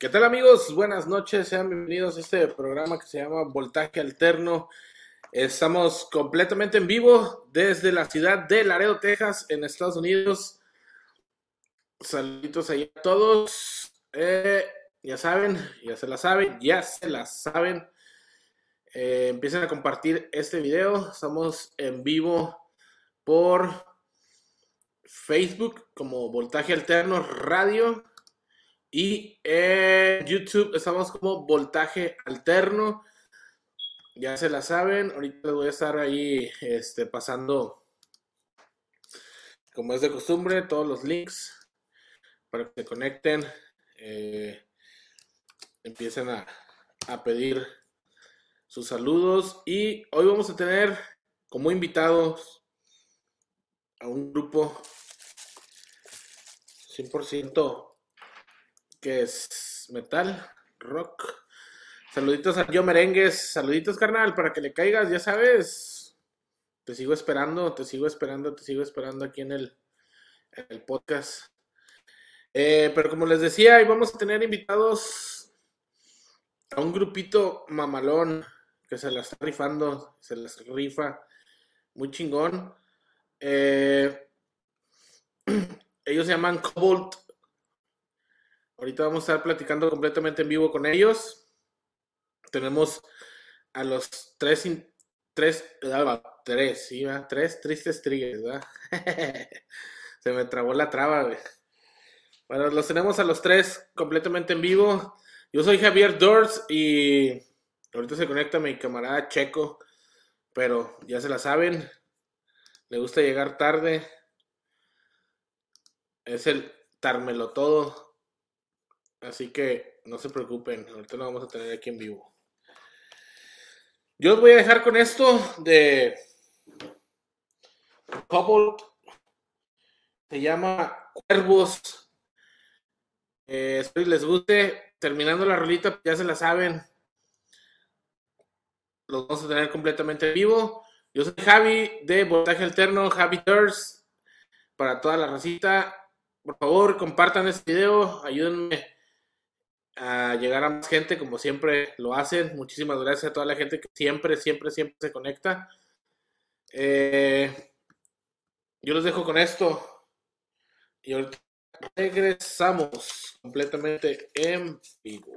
¿Qué tal amigos? Buenas noches, sean bienvenidos a este programa que se llama Voltaje Alterno. Estamos completamente en vivo desde la ciudad de Laredo, Texas, en Estados Unidos. Saluditos ahí a todos. Eh, ya saben, ya se la saben, ya se la saben. Eh, empiecen a compartir este video. Estamos en vivo por Facebook como Voltaje Alterno Radio y en YouTube estamos como voltaje alterno. Ya se la saben. Ahorita les voy a estar ahí este, pasando, como es de costumbre, todos los links para que se conecten. Eh, empiecen a, a pedir sus saludos. Y hoy vamos a tener como invitados a un grupo 100% que es metal, rock. Saluditos a Yo Merengues, saluditos carnal, para que le caigas, ya sabes. Te sigo esperando, te sigo esperando, te sigo esperando aquí en el, el podcast. Eh, pero como les decía, hoy vamos a tener invitados a un grupito mamalón que se la está rifando, se las rifa muy chingón. Eh, ellos se llaman Cobalt Ahorita vamos a estar platicando completamente en vivo con ellos. Tenemos a los tres, tres, ah, tres, sí, tres tristes triggers, ¿verdad? Se me trabó la traba, güey. Bueno, los tenemos a los tres completamente en vivo. Yo soy Javier Dors y ahorita se conecta mi camarada Checo, pero ya se la saben. Le gusta llegar tarde. Es el tármelo todo. Así que no se preocupen, ahorita lo vamos a tener aquí en vivo. Yo os voy a dejar con esto de Couple. Se llama Cuervos. Eh, espero les guste. Terminando la rolita, ya se la saben. Los vamos a tener completamente en vivo. Yo soy Javi de Voltaje Alterno, Javi Thurs. Para toda la racita, por favor, compartan este video. Ayúdenme a llegar a más gente como siempre lo hacen. Muchísimas gracias a toda la gente que siempre, siempre, siempre se conecta. Eh, yo los dejo con esto y ahorita regresamos completamente en vivo.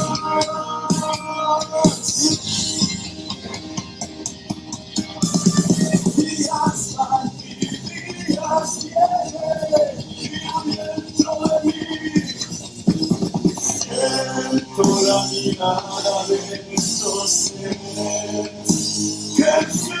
Toda mi de estos seres que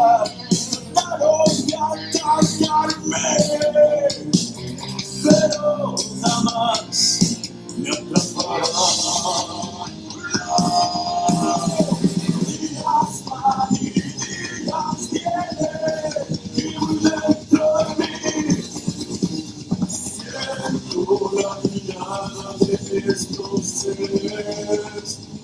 Yes.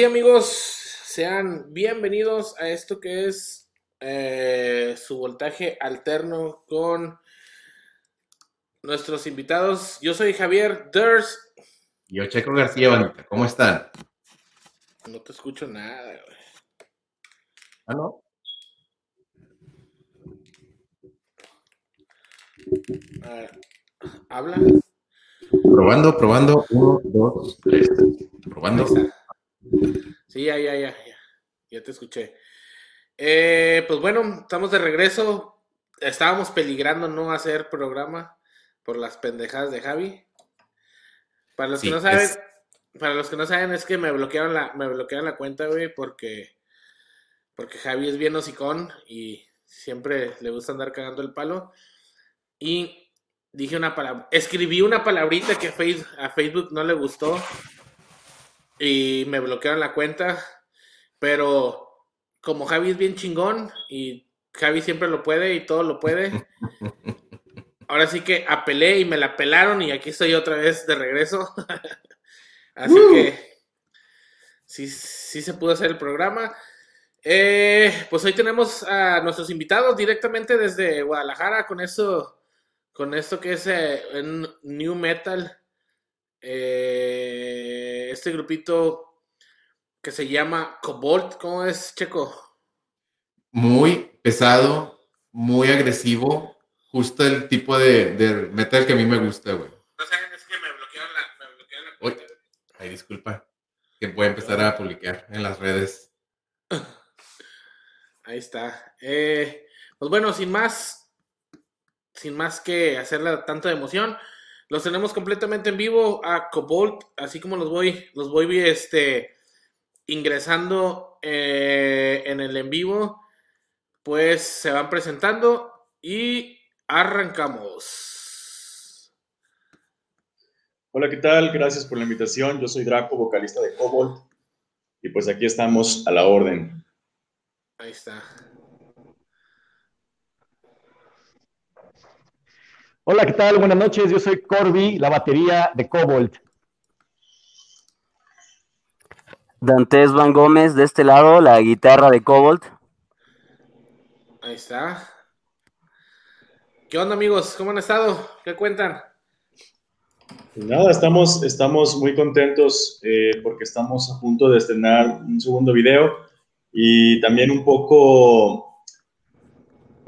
Pues ahora sí, amigos, sean bienvenidos a esto que es eh, su voltaje alterno con nuestros invitados. Yo soy Javier Durs. Yo, Checo García, bandita. ¿Cómo están? No te escucho nada, güey. ¿Ah, no? A ver, habla. Probando, probando. Uno, dos, tres. Probando. Sí, ya, ya, ya, ya. Ya te escuché. Eh, pues bueno, estamos de regreso. Estábamos peligrando no hacer programa por las pendejadas de Javi. Para los Sí, que no saben, es- para los que no saben es que me bloquearon la, me bloquearon la cuenta, güey, porque, porque Javi es bien hocicón y siempre le gusta andar cagando el palo. Y dije una palabra, escribí una palabrita que a Facebook no le gustó y me bloquearon la cuenta, pero como Javi es bien chingón y Javi siempre lo puede y todo lo puede, ahora sí que apelé y me la pelaron y aquí estoy otra vez de regreso. Así ¡Woo! que sí, sí se pudo hacer el programa. Eh, pues hoy tenemos a nuestros invitados directamente desde Guadalajara con eso, con esto que es eh, New Metal. Eh, este grupito que se llama Cobalt, ¿cómo es, Checo? Muy pesado, muy agresivo. Justo el tipo de, de metal que a mí me gusta, güey. No saben, es que me bloquearon la, me bloquearon la Uy. cuenta. Ay, disculpa. Que voy a empezar a publicar en las redes. Ahí está. Eh, pues bueno, sin más, sin más que hacerle tanto de emoción, los tenemos completamente en vivo a Cobalt, así como los voy, los voy este, ingresando eh, en el en vivo, pues se van presentando y arrancamos. Hola, ¿qué tal? Gracias por la invitación. Yo soy Draco, vocalista de Cobalt. Y pues aquí estamos a la orden. Ahí está. Hola, ¿qué tal? Buenas noches. Yo soy Corby, la batería de Cobalt. Dantes Van Gómez de este lado, la guitarra de Cobalt. Ahí está. ¿Qué onda, amigos? ¿Cómo han estado? ¿Qué cuentan? Pues nada, estamos, estamos muy contentos eh, porque estamos a punto de estrenar un segundo video y también un poco,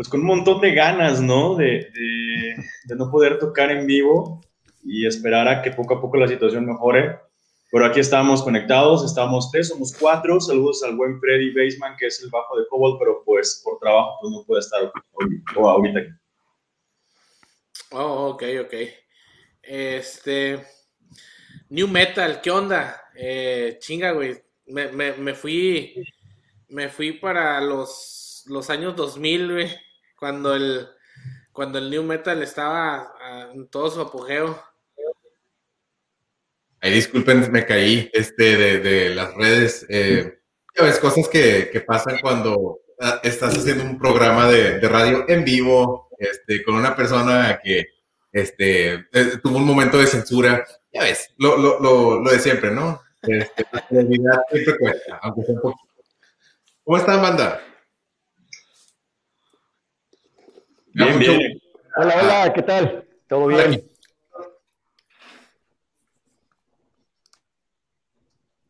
pues con un montón de ganas, ¿no? De, no poder tocar en vivo y esperar a que poco a poco la situación mejore. Pero aquí estamos conectados, estamos tres, somos cuatro. Saludos al buen Freddy Baseman, que es el bajo de Cobalt, pero pues por trabajo pues no puede estar hoy, o ahorita. Oh, ok, ok. Este. New Metal, ¿qué onda? Eh, chinga, güey. Me, fui. Me fui para los, los años 2000, güey. Cuando el, cuando el New Metal estaba ah, en todo su apogeo. Ahí disculpen, me caí este, de, las redes. Eh, ves, cosas que, que, pasan cuando ah, estás haciendo un programa de, de radio en vivo este, con una persona que este, eh, tuvo un momento de censura. Ya ves, lo, lo, lo, lo de siempre, ¿no? Este, la realidad siempre cuesta, aunque sea un poquito. ¿Cómo están, banda? Bien, bien. Hola, hola, ¿qué tal? ¿Todo bien?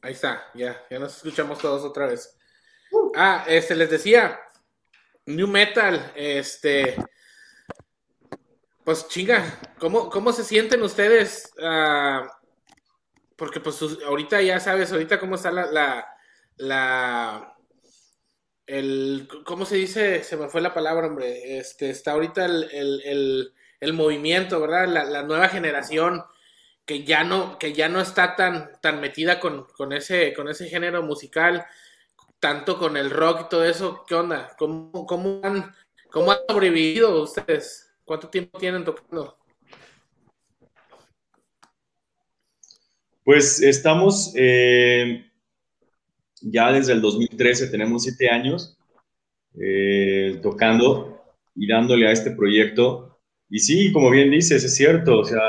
Ahí está, ya, ya nos escuchamos todos otra vez. Ah, este, les decía, New Metal, este, pues chinga, ¿cómo, cómo se sienten ustedes? Uh, porque pues ahorita ya sabes, ahorita cómo está la, la, la, el, ¿cómo se dice? Se me fue la palabra, hombre. Este, está ahorita el, el, el, movimiento, ¿verdad? La, la, nueva generación que ya no, que ya no está tan, tan metida con, con, ese, con ese género musical, tanto con el rock y todo eso. ¿Qué onda? ¿Cómo, cómo, han, cómo han sobrevivido ustedes? ¿Cuánto tiempo tienen tocando? Pues estamos eh, ya desde el 2013, tenemos siete años eh, tocando y dándole a este proyecto. Y sí, como bien dices, es cierto, o sea,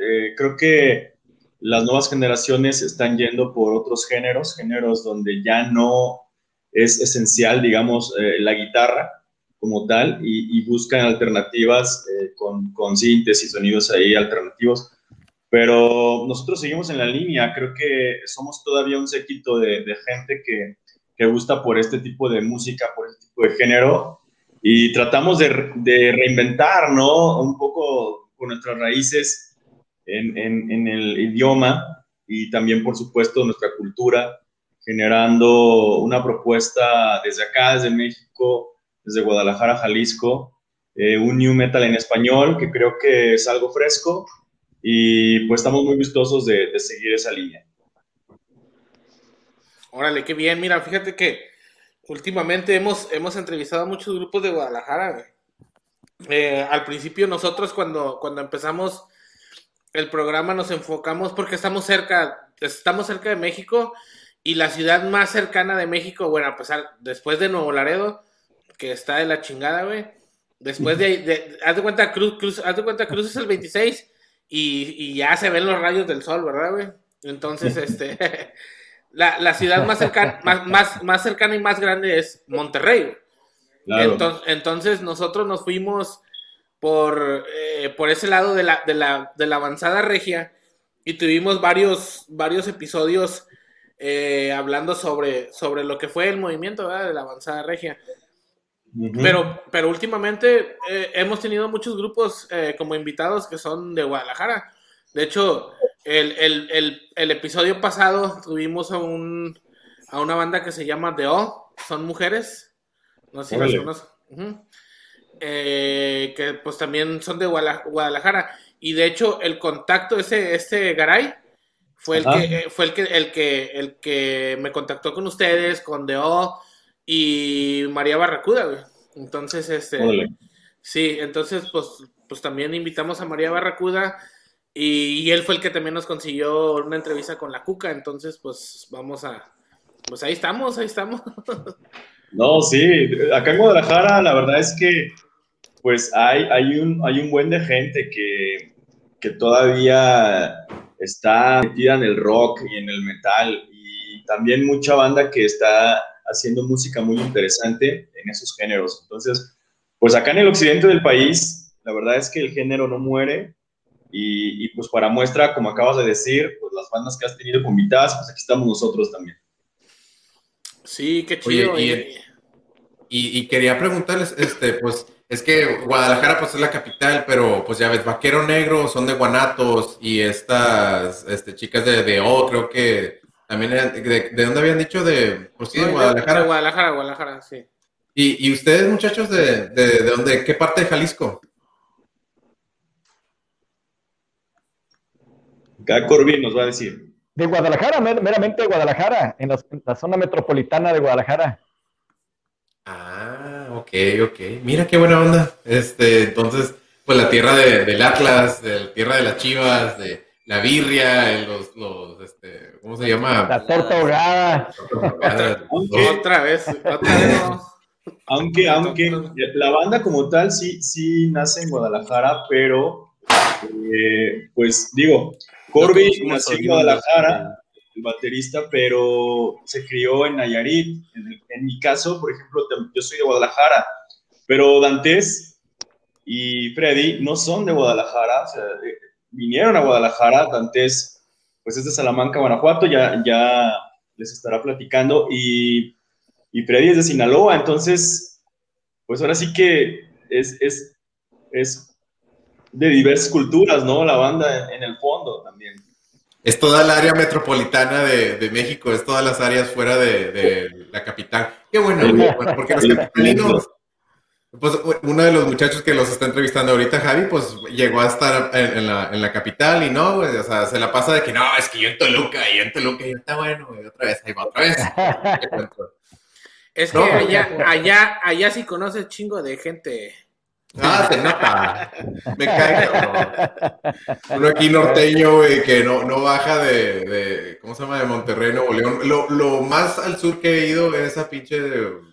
eh, creo que las nuevas generaciones están yendo por otros géneros, géneros donde ya no es esencial, digamos, eh, la guitarra como tal y, buscan alternativas con, con síntesis, sonidos ahí alternativos pero nosotros seguimos en la línea, creo que somos todavía un séquito de, de gente que, que, gusta por este tipo de música, por este tipo de género, y tratamos de, de reinventar, ¿no? Un poco con nuestras raíces en, en, en, el idioma y también, por supuesto, nuestra cultura, generando una propuesta desde acá, desde México, desde Guadalajara, Jalisco, eh, un new metal en español, que creo que es algo fresco, y pues estamos muy gustosos de, de, seguir esa línea. Órale, qué bien. Mira, fíjate que últimamente hemos, hemos entrevistado a muchos grupos de Guadalajara. Eh, al principio nosotros cuando, cuando empezamos el programa nos enfocamos porque estamos cerca, estamos cerca de México y la ciudad más cercana de México, bueno, a pesar, después de Nuevo Laredo, que está de la chingada, güey. Después de, de, haz de cuenta, Cruz, Cruz, haz de cuenta, Cruz es el 26 y, y, ya se ven los rayos del sol, ¿verdad, güey? Entonces, este, la, la, ciudad más cercana, más, más, más, cercana y más grande es Monterrey. Claro. Entonces, entonces, nosotros nos fuimos por, eh, por ese lado de la, de, la, de la avanzada regia y tuvimos varios, varios episodios eh, hablando sobre, sobre lo que fue el movimiento ¿verdad? de la avanzada regia. Uh -huh. Pero, pero últimamente eh, hemos tenido muchos grupos eh, como invitados que son de Guadalajara. De hecho, el, el, el, el episodio pasado tuvimos a, un, a, una banda que se llama The O, son mujeres. No sé si las. Uh -huh. eh, que pues también son de Guadalajara. Y de hecho, el contacto, ese, este Garay, fue el que, fue el que, el que, el que me contactó con ustedes, con The O y María Barracuda, güey. Entonces, este. Sí, entonces, pues, pues también invitamos a María Barracuda y, y, él fue el que también nos consiguió una entrevista con la Cuca. Entonces, pues vamos a. Pues ahí estamos, ahí estamos. No, sí, acá en Guadalajara la verdad es que pues hay, hay, un, hay un buen de gente que, que todavía está metida en el rock y en el metal y también mucha banda que está haciendo música muy interesante en esos géneros. Entonces, pues acá en el occidente del país, la verdad es que el género no muere. Y, pues para muestra, como acabas de decir, pues las bandas que has tenido invitadas, pues aquí estamos nosotros también. Sí, qué chido. y, y, quería preguntarles, este, pues, es que Guadalajara pues es la capital, pero pues ya ves, Vaquero Negro son de Guanatos y estas este, chicas de, de O, creo que también, de, de, dónde habían dicho? De, pues sí, de Guadalajara. De Guadalajara, Guadalajara, sí. ¿Y, y ustedes, muchachos, de, de, de dónde, qué parte de Jalisco? Acá Corbin nos va a decir. De Guadalajara, meramente de Guadalajara, en la zona metropolitana de Guadalajara. Ah, ok, ok. Mira qué buena onda. Este, entonces, pues la tierra de, del Atlas, de la tierra de las Chivas, de la birria, los, los este, ¿cómo se llama? La torta ahogada. Otra vez, otra vez Aunque, aunque la banda como tal sí, sí nace en Guadalajara, pero eh, pues digo, Corby nació en Guadalajara, el baterista, pero se crió en Nayarit. En, mi caso, por ejemplo, yo soy de Guadalajara, pero Dantes y Freddy no son de Guadalajara, o sea, eh, vinieron a Guadalajara, Dantes pues es de Salamanca, Guanajuato, ya, ya les estará platicando, y, y Freddy es de Sinaloa, entonces, pues ahora sí que es, es, es de diversas culturas, ¿no? La banda en el fondo también es toda el área metropolitana de, México, es todas las áreas fuera de, la capital. Qué bueno, porque los capitalinos, pues uno de los muchachos que los está entrevistando ahorita, Javi, pues llegó a estar en, la, capital y no, o sea, se la pasa de que no, es que yo en Toluca, y yo en Toluca, y está bueno, y otra vez, ahí va otra vez. es que allá, allá, allá sí conoce chingo de gente Ah, se nota. Me cae, Uno aquí norteño, güey, que no, no baja de, de, ¿cómo se llama? De Monterrey, Nuevo León. Lo, lo más al sur que he ido es esa pinche de...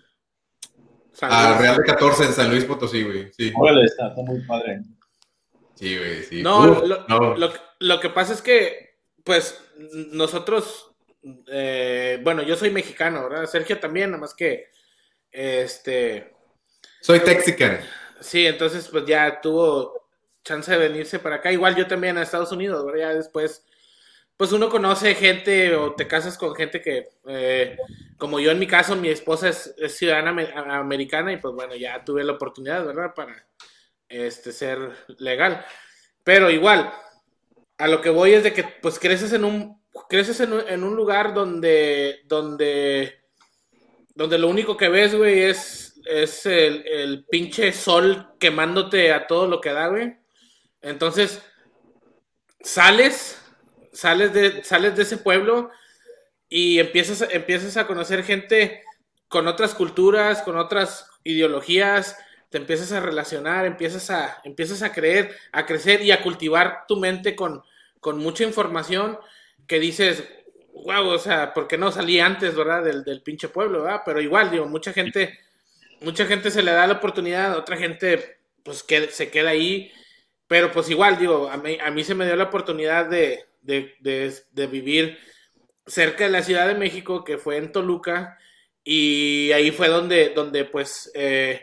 A Real de 14 en San Luis Potosí, güey. Sí. Órale, está, está muy padre. Sí, güey, sí. No, lo, no. Lo, lo, que pasa es que, pues, nosotros, eh, bueno, yo soy mexicano, ¿verdad? Sergio también, nada más que, este... Soy texican. Sí, entonces pues ya tuvo chance de venirse para acá. Igual yo también a Estados Unidos, ¿verdad? Ya después, pues uno conoce gente o te casas con gente que, eh, como yo en mi caso, mi esposa es, ciudadana americana y pues bueno, ya tuve la oportunidad, ¿verdad? Para este, ser legal. Pero igual, a lo que voy es de que pues creces en un, creces en un, en un lugar donde, donde, donde lo único que ves, güey, es es el, pinche sol quemándote a todo lo que da, güey. Entonces, sales, sales de, sales de ese pueblo y empiezas, empiezas a conocer gente con otras culturas, con otras ideologías, te empiezas a relacionar, empiezas a, empiezas a creer, a crecer y a cultivar tu mente con, con mucha información que dices, wow, o sea, ¿por qué no salí antes, verdad, del, del pinche pueblo, verdad? Pero igual, digo, mucha gente mucha gente se le da la oportunidad, otra gente pues que se queda ahí, pero pues igual, digo, a mí, a mí se me dio la oportunidad de, vivir cerca de la Ciudad de México, que fue en Toluca, y ahí fue donde, donde pues, eh,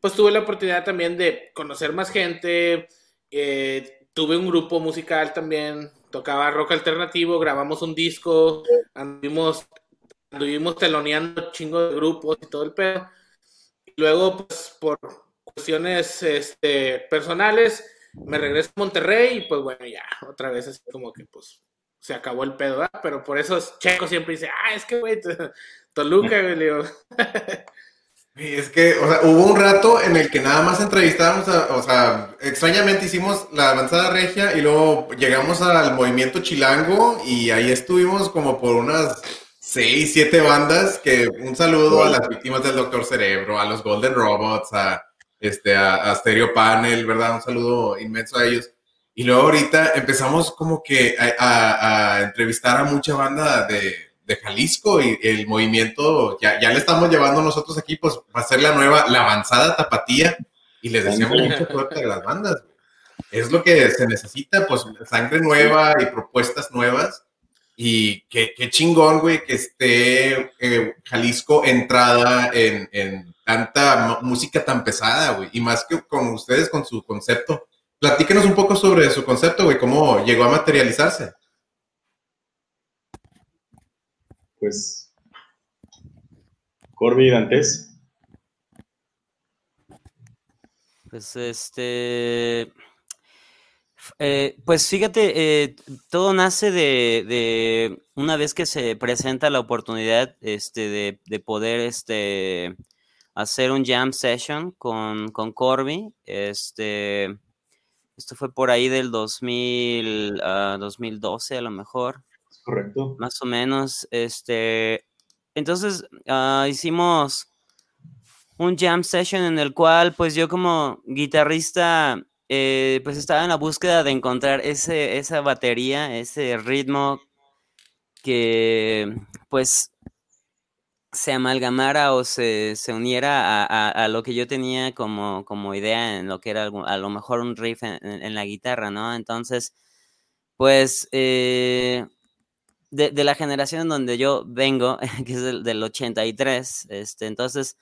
pues tuve la oportunidad también de conocer más gente, eh, tuve un grupo musical también, tocaba rock alternativo, grabamos un disco, anduvimos, anduvimos teloneando chingo de grupos y todo el pedo. Luego, pues por cuestiones este, personales, me regreso a Monterrey y pues bueno, ya, otra vez así como que pues se acabó el pedo, ¿verdad? Pero por eso Checo siempre dice, ah, es que güey, Toluca, güey, digo. Es que, o sea, hubo un rato en el que nada más entrevistábamos, a, o sea, extrañamente hicimos la avanzada regia y luego llegamos al movimiento chilango y ahí estuvimos como por unas seis, siete bandas que un saludo a las víctimas del Doctor Cerebro, a los Golden Robots, a, este, a, Stereo Panel, ¿verdad? Un saludo inmenso a ellos. Y luego ahorita empezamos como que a, entrevistar a mucha banda de, de, Jalisco y el movimiento, ya, ya le estamos llevando nosotros aquí, pues va a ser la nueva, la avanzada tapatía y les deseamos mucha suerte a las bandas. Es lo que se necesita, pues sangre nueva y propuestas nuevas Y qué, qué chingón, güey, que esté eh, Jalisco entrada en, en tanta música tan pesada, güey. Y más que con ustedes, con su concepto. Platíquenos un poco sobre su concepto, güey, cómo llegó a materializarse. Pues, Corby Dantes. Pues este, eh, pues fíjate, eh, todo nace de, una vez que se presenta la oportunidad este, de, poder este, hacer un jam session con, con Corby. Este, esto fue por ahí del 2000, 2012 a lo mejor. Correcto. Más o menos. Este, entonces ah, hicimos un jam session en el cual pues yo como guitarrista eh, pues estaba en la búsqueda de encontrar ese, esa batería, ese ritmo que pues se amalgamara o se, uniera a, lo que yo tenía como, como idea en lo que era a lo mejor un riff en, la guitarra, ¿no? Entonces, pues eh, de, la generación en donde yo vengo, que es del, del 83, este, entonces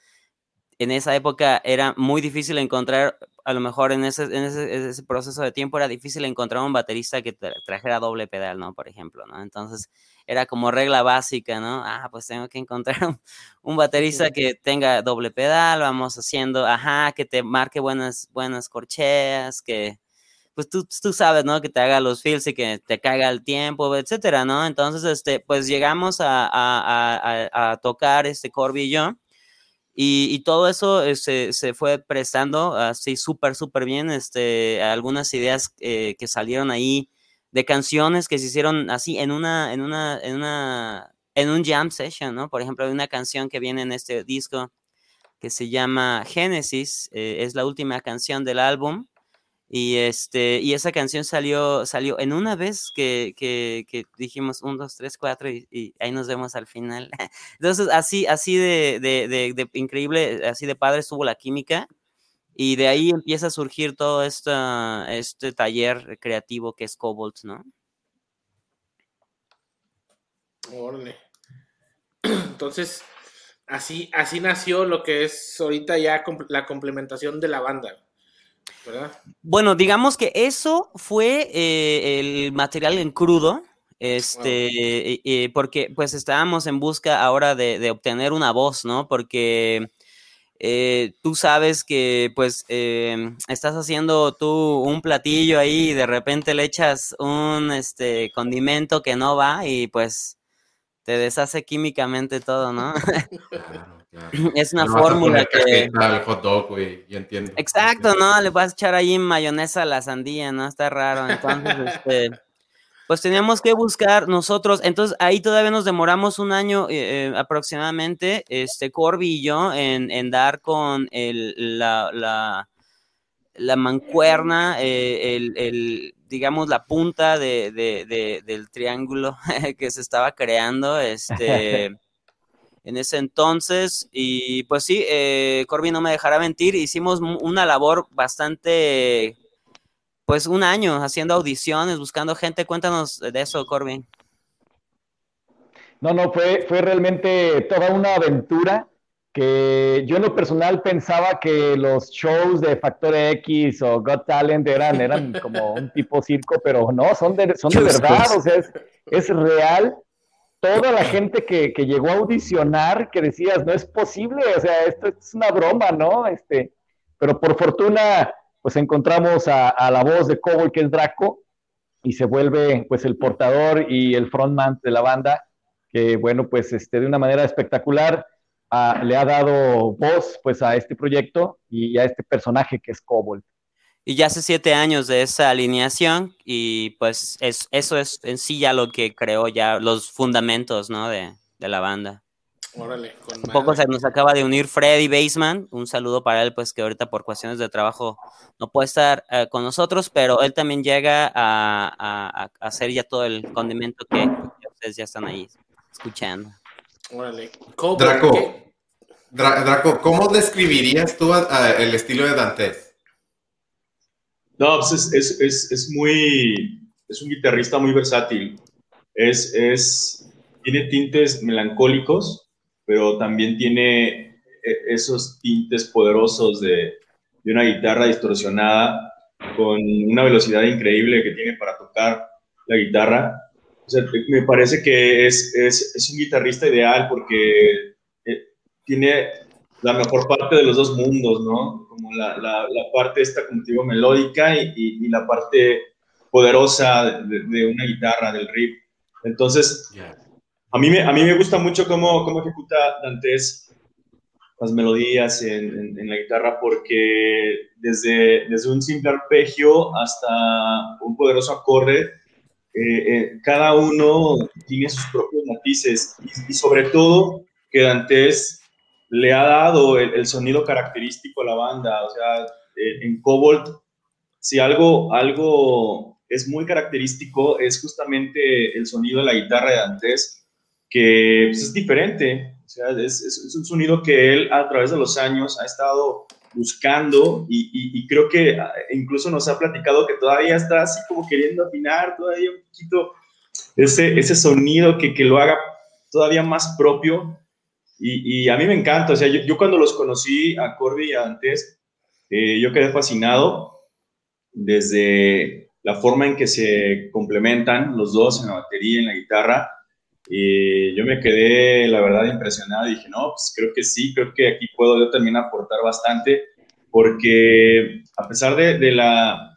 en esa época era muy difícil encontrar, a lo mejor en ese, en ese, proceso de tiempo era difícil encontrar un baterista que trajera doble pedal, ¿no? Por ejemplo, ¿no? Entonces era como regla básica, ¿no? Ah, pues tengo que encontrar un, baterista que tenga doble pedal, vamos haciendo, ajá, que te marque buenas, buenas corcheas, que, pues tú, tú sabes, ¿no? Que te haga los fills y que te caiga el tiempo, etcétera, ¿no? Entonces, este, pues llegamos a, a, a tocar este Corby y yo y, todo eso eh, se, se, fue prestando así súper, súper bien. Este, algunas ideas eh, que salieron ahí de canciones que se hicieron así en una, en una, en una, en un jam session, ¿no? Por ejemplo, hay una canción que viene en este disco que se llama Génesis, eh, es la última canción del álbum. Y este, y esa canción salió, salió en una vez que, que, que dijimos un, dos, tres, cuatro, y, ahí nos vemos al final. Entonces, así, así de, de, de, increíble, así de padre estuvo la química. Y de ahí empieza a surgir todo esta, este taller creativo que es Cobalt, ¿no? Órale. Entonces, así, así nació lo que es ahorita ya la complementación de la banda. Bueno, digamos que eso fue eh, el material en crudo, este, porque pues estábamos en busca ahora de, obtener una voz, ¿no? Porque eh, tú sabes que pues em, estás haciendo tú un platillo ahí y de repente le echas un este condimento que no va y pues te deshace químicamente todo, ¿no? Es una fórmula que. hot dog, güey, yo entiendo. Exacto, ¿no? Le vas a echar ahí mayonesa a la sandía, ¿no? Está raro. Entonces, este. Pues teníamos que buscar nosotros, entonces ahí todavía nos demoramos un año eh, eh, aproximadamente, este Corby y yo, en, en dar con el, la, la, la mancuerna, eh, el, el, digamos, la punta de, de, de, del triángulo que se estaba creando, este en ese entonces. Y pues sí, eh, Corby no me dejará mentir, hicimos una labor bastante, pues un año haciendo audiciones, buscando gente. Cuéntanos de eso, Corby. No, no, fue, fue realmente toda una aventura que yo en lo personal pensaba que los shows de Factor X o Got Talent eran, eran como un tipo circo, pero no, son de, son de verdad, o sea, es, es real toda la gente que, llegó a audicionar, que decías, no es posible, o sea, esto es una broma, ¿no? Este, pero por fortuna, pues encontramos a, la voz de Cowboy, que es Draco, y se vuelve pues el portador y el frontman de la banda, que bueno, pues este, de una manera espectacular ah, le ha dado voz pues a este proyecto y a este personaje que es Cobalt. Y ya hace siete años de esa alineación y pues es, eso es en sí ya lo que creó ya los fundamentos, ¿no? De, la banda. Órale, con Un poco se nos acaba de unir Freddy Baseman, un saludo para él, pues que ahorita por cuestiones de trabajo no puede estar eh, con nosotros, pero él también llega a, hacer ya todo el condimento que, ustedes ya están ahí escuchando. Órale. Draco, Draco, ¿cómo describirías tú el estilo de Dantes? No, pues es, es, es, muy, es un guitarrista muy versátil. es, es, tiene tintes melancólicos, pero también tiene e, esos tintes poderosos de, de una guitarra distorsionada con una velocidad increíble que tiene para tocar la guitarra. O sea, me parece que es, es, es un guitarrista ideal porque eh, tiene la mejor parte de los dos mundos, ¿no? Como la, la, parte esta, como digo, melódica y, y, la parte poderosa de, una guitarra, del riff. Entonces, a, mí me, a mí me gusta mucho cómo, cómo ejecuta Dantes las melodías en, en, la guitarra porque desde, desde un simple arpegio hasta un poderoso acorde, eh, eh, cada uno tiene sus propios matices y, y sobre todo que Dantes le ha dado el, sonido característico a la banda. O sea, eh, en Cobalt, si algo, algo es muy característico, es justamente el sonido de la guitarra de Dantes, que pues, es diferente. O sea, es, un sonido que él a través de los años ha estado buscando y, creo que ah, incluso nos ha platicado que todavía está así como queriendo afinar todavía un poquito ese, ese sonido que, que lo haga todavía más propio y, a mí me encanta, o sea, yo, cuando los conocí a Corby y Antes, eh, yo quedé fascinado desde la forma en que se complementan los dos en la batería, en la guitarra. Y yo me quedé, la verdad, impresionado. Dije, no, pues creo que sí, creo que aquí puedo yo también aportar bastante, porque a pesar de, de la,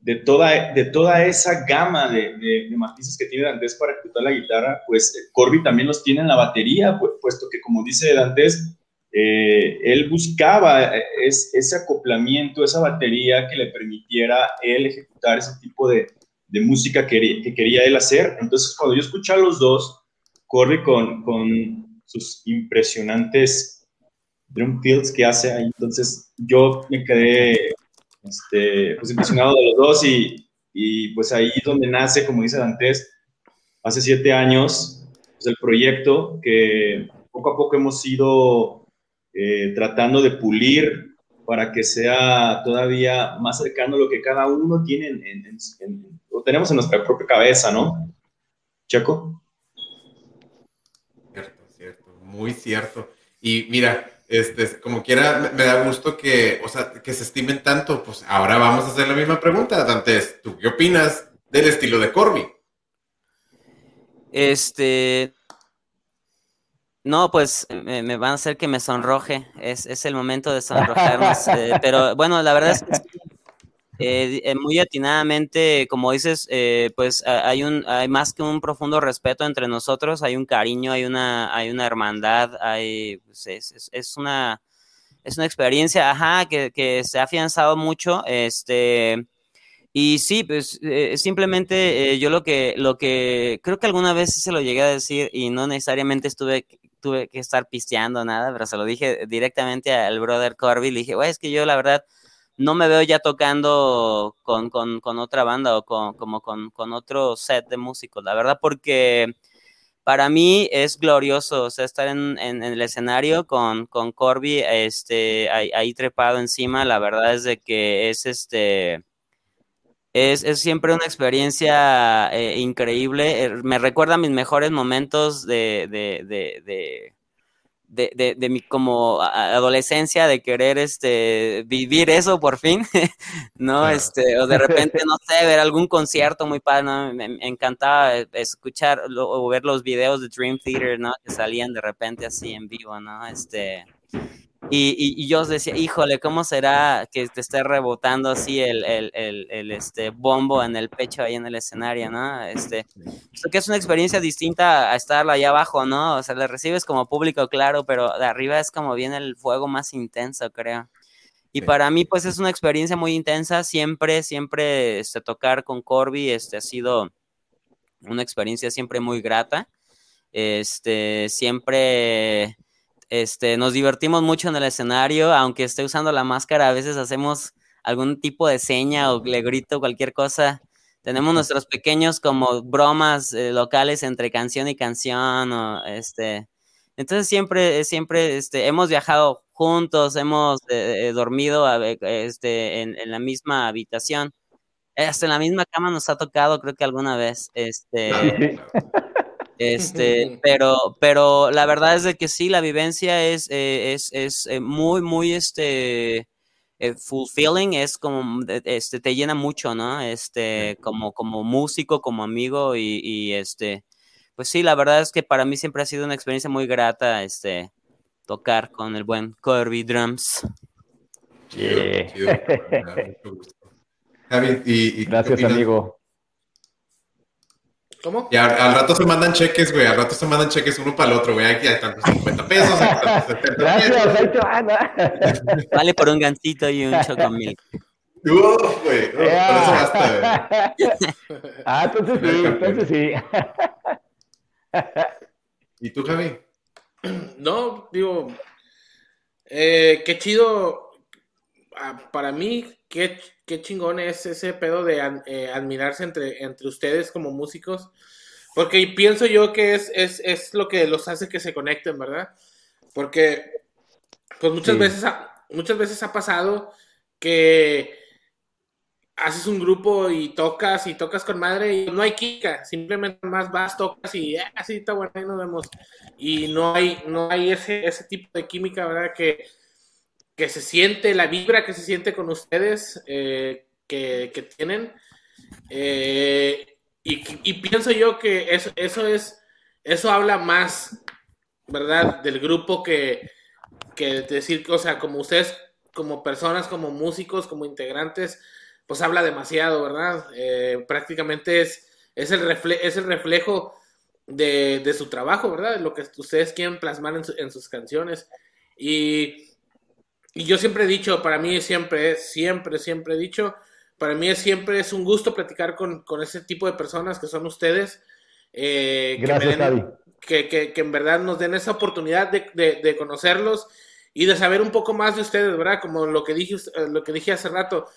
de toda, de toda esa gama de, de, matices que tiene Dantes para ejecutar la guitarra, pues eh, Corby también los tiene en la batería, puesto que como dice Dantes, eh, él buscaba eh, ese acoplamiento, esa batería que le permitiera él ejecutar ese tipo de, de música que, que, quería él hacer. Entonces, cuando yo escuché a los dos, Corby con, con sus impresionantes drum fills que hace ahí, entonces yo me quedé este, pues impresionado de los dos y, y, pues ahí es donde nace, como dice Dantes, hace siete años, pues el proyecto que poco a poco hemos ido eh, tratando de pulir para que sea todavía más cercano a lo que cada uno tiene en, lo tenemos en nuestra propia cabeza, ¿no? Chaco. Cierto, cierto, muy cierto. Y mira, este, como quiera, me, da gusto que, o sea, que se estimen tanto. Pues ahora vamos a hacer la misma pregunta. Dantes, ¿tú qué opinas del estilo de Corby? Este. No, pues me, van a hacer que me sonroje. Es, es el momento de sonrojarnos. Eh, pero bueno, la verdad es que eh, eh, muy atinadamente, como dices, eh, pues hay un hay más que un profundo respeto entre nosotros, hay un cariño, hay una hay una hermandad, hay pues, es, es, una es una experiencia, ajá, que, que, se ha afianzado mucho, este y sí, pues simplemente yo lo que lo que creo que alguna vez sí se lo llegué a decir y no necesariamente estuve tuve que estar pisteando nada, pero se lo dije directamente al brother Corby, le dije, güey, es que yo la verdad no me veo ya tocando con, otra banda o con, como con, otro set de músicos, la verdad, porque para mí es glorioso, o sea, estar en, el escenario con, con Corby, este, ahí, trepado encima, la verdad es de que es este... Es, siempre una experiencia eh, increíble. Eh, me recuerda a mis mejores momentos de, de, de, mi como adolescencia de querer este vivir eso por fin, ¿no? Este, o de repente, no sé, ver algún concierto muy padre, ¿no? Me, encantaba escuchar o ver los videos de Dream Theater, ¿no? Que salían de repente así en vivo, ¿no? Este, y, y, yo decía, híjole, ¿cómo será que te esté rebotando así el, el, el, este, bombo en el pecho ahí en el escenario, ¿no? Este, que es una experiencia distinta a estar allá abajo, ¿no? O sea, le recibes como público, claro, pero de arriba es como viene el fuego más intenso, creo. Y para mí, pues es una experiencia muy intensa, siempre, siempre este, tocar con Corby, este, ha sido una experiencia siempre muy grata, este, siempre este, nos divertimos mucho en el escenario, aunque esté usando la máscara, a veces hacemos algún tipo de seña o le grito cualquier cosa. Tenemos nuestros pequeños como bromas eh, locales entre canción y canción, o, este, entonces siempre, siempre, este, hemos viajado juntos, hemos eh, eh, dormido este, en, la misma habitación. hasta en la misma cama nos ha tocado, creo que alguna vez. Este. Este, pero, pero la verdad es de que sí, la vivencia es, eh, es, es eh, muy, muy, este, eh, fulfilling, es como, este, te llena mucho, ¿no? Este, como, como músico, como amigo y, y, este, pues sí, la verdad es que para mí siempre ha sido una experiencia muy grata, este, tocar con el buen Kirby Drums. Yeah. chido. Javi, ¿y, Gracias, amigo. ¿Cómo? Y al, al rato se mandan cheques, güey. Al rato se mandan cheques uno para el otro, güey. Aquí hay tantos 50 pesos, aquí tantos 70 Gracias, pesos. ahí te van. Vale por un gancito y un chocomilk. Uf, güey. Por eso basta, güey. Ah, entonces sí, entonces sí. ¿Y tú, Javi? No, digo, eh, qué chido, para mí, qué, qué chingón es ese pedo de eh, admirarse entre, entre ustedes como músicos, porque pienso yo que es, es, es lo que los hace que se conecten, ¿verdad? Porque, pues muchas Sí. veces, ha- muchas veces ha pasado que haces un grupo y tocas y tocas con madre y no hay química, simplemente más vas, tocas y "Ah, así está bueno, ahí nos vemos. Y no hay, no hay ese, ese tipo de química, ¿verdad? Que, que se siente, la vibra que se siente con ustedes, eh, que, que tienen. Eh, y, pienso yo que eso, eso es, eso habla más, ¿verdad? Del grupo que, que decir, o sea, como ustedes, como personas, como músicos, como integrantes, pues habla demasiado, ¿verdad? Eh, prácticamente es, es, el refle es el reflejo de, de, su trabajo, ¿verdad? Lo que ustedes quieren plasmar en, su, en sus canciones. Y, y, yo siempre he dicho, para mí siempre, siempre, siempre he dicho, para mí es, siempre es un gusto platicar con, con ese tipo de personas que son ustedes. Eh, Gracias, que, den, que, que, que, en verdad nos den esa oportunidad de, de, de, conocerlos y de saber un poco más de ustedes, ¿verdad? Como lo que dije, lo que dije hace rato,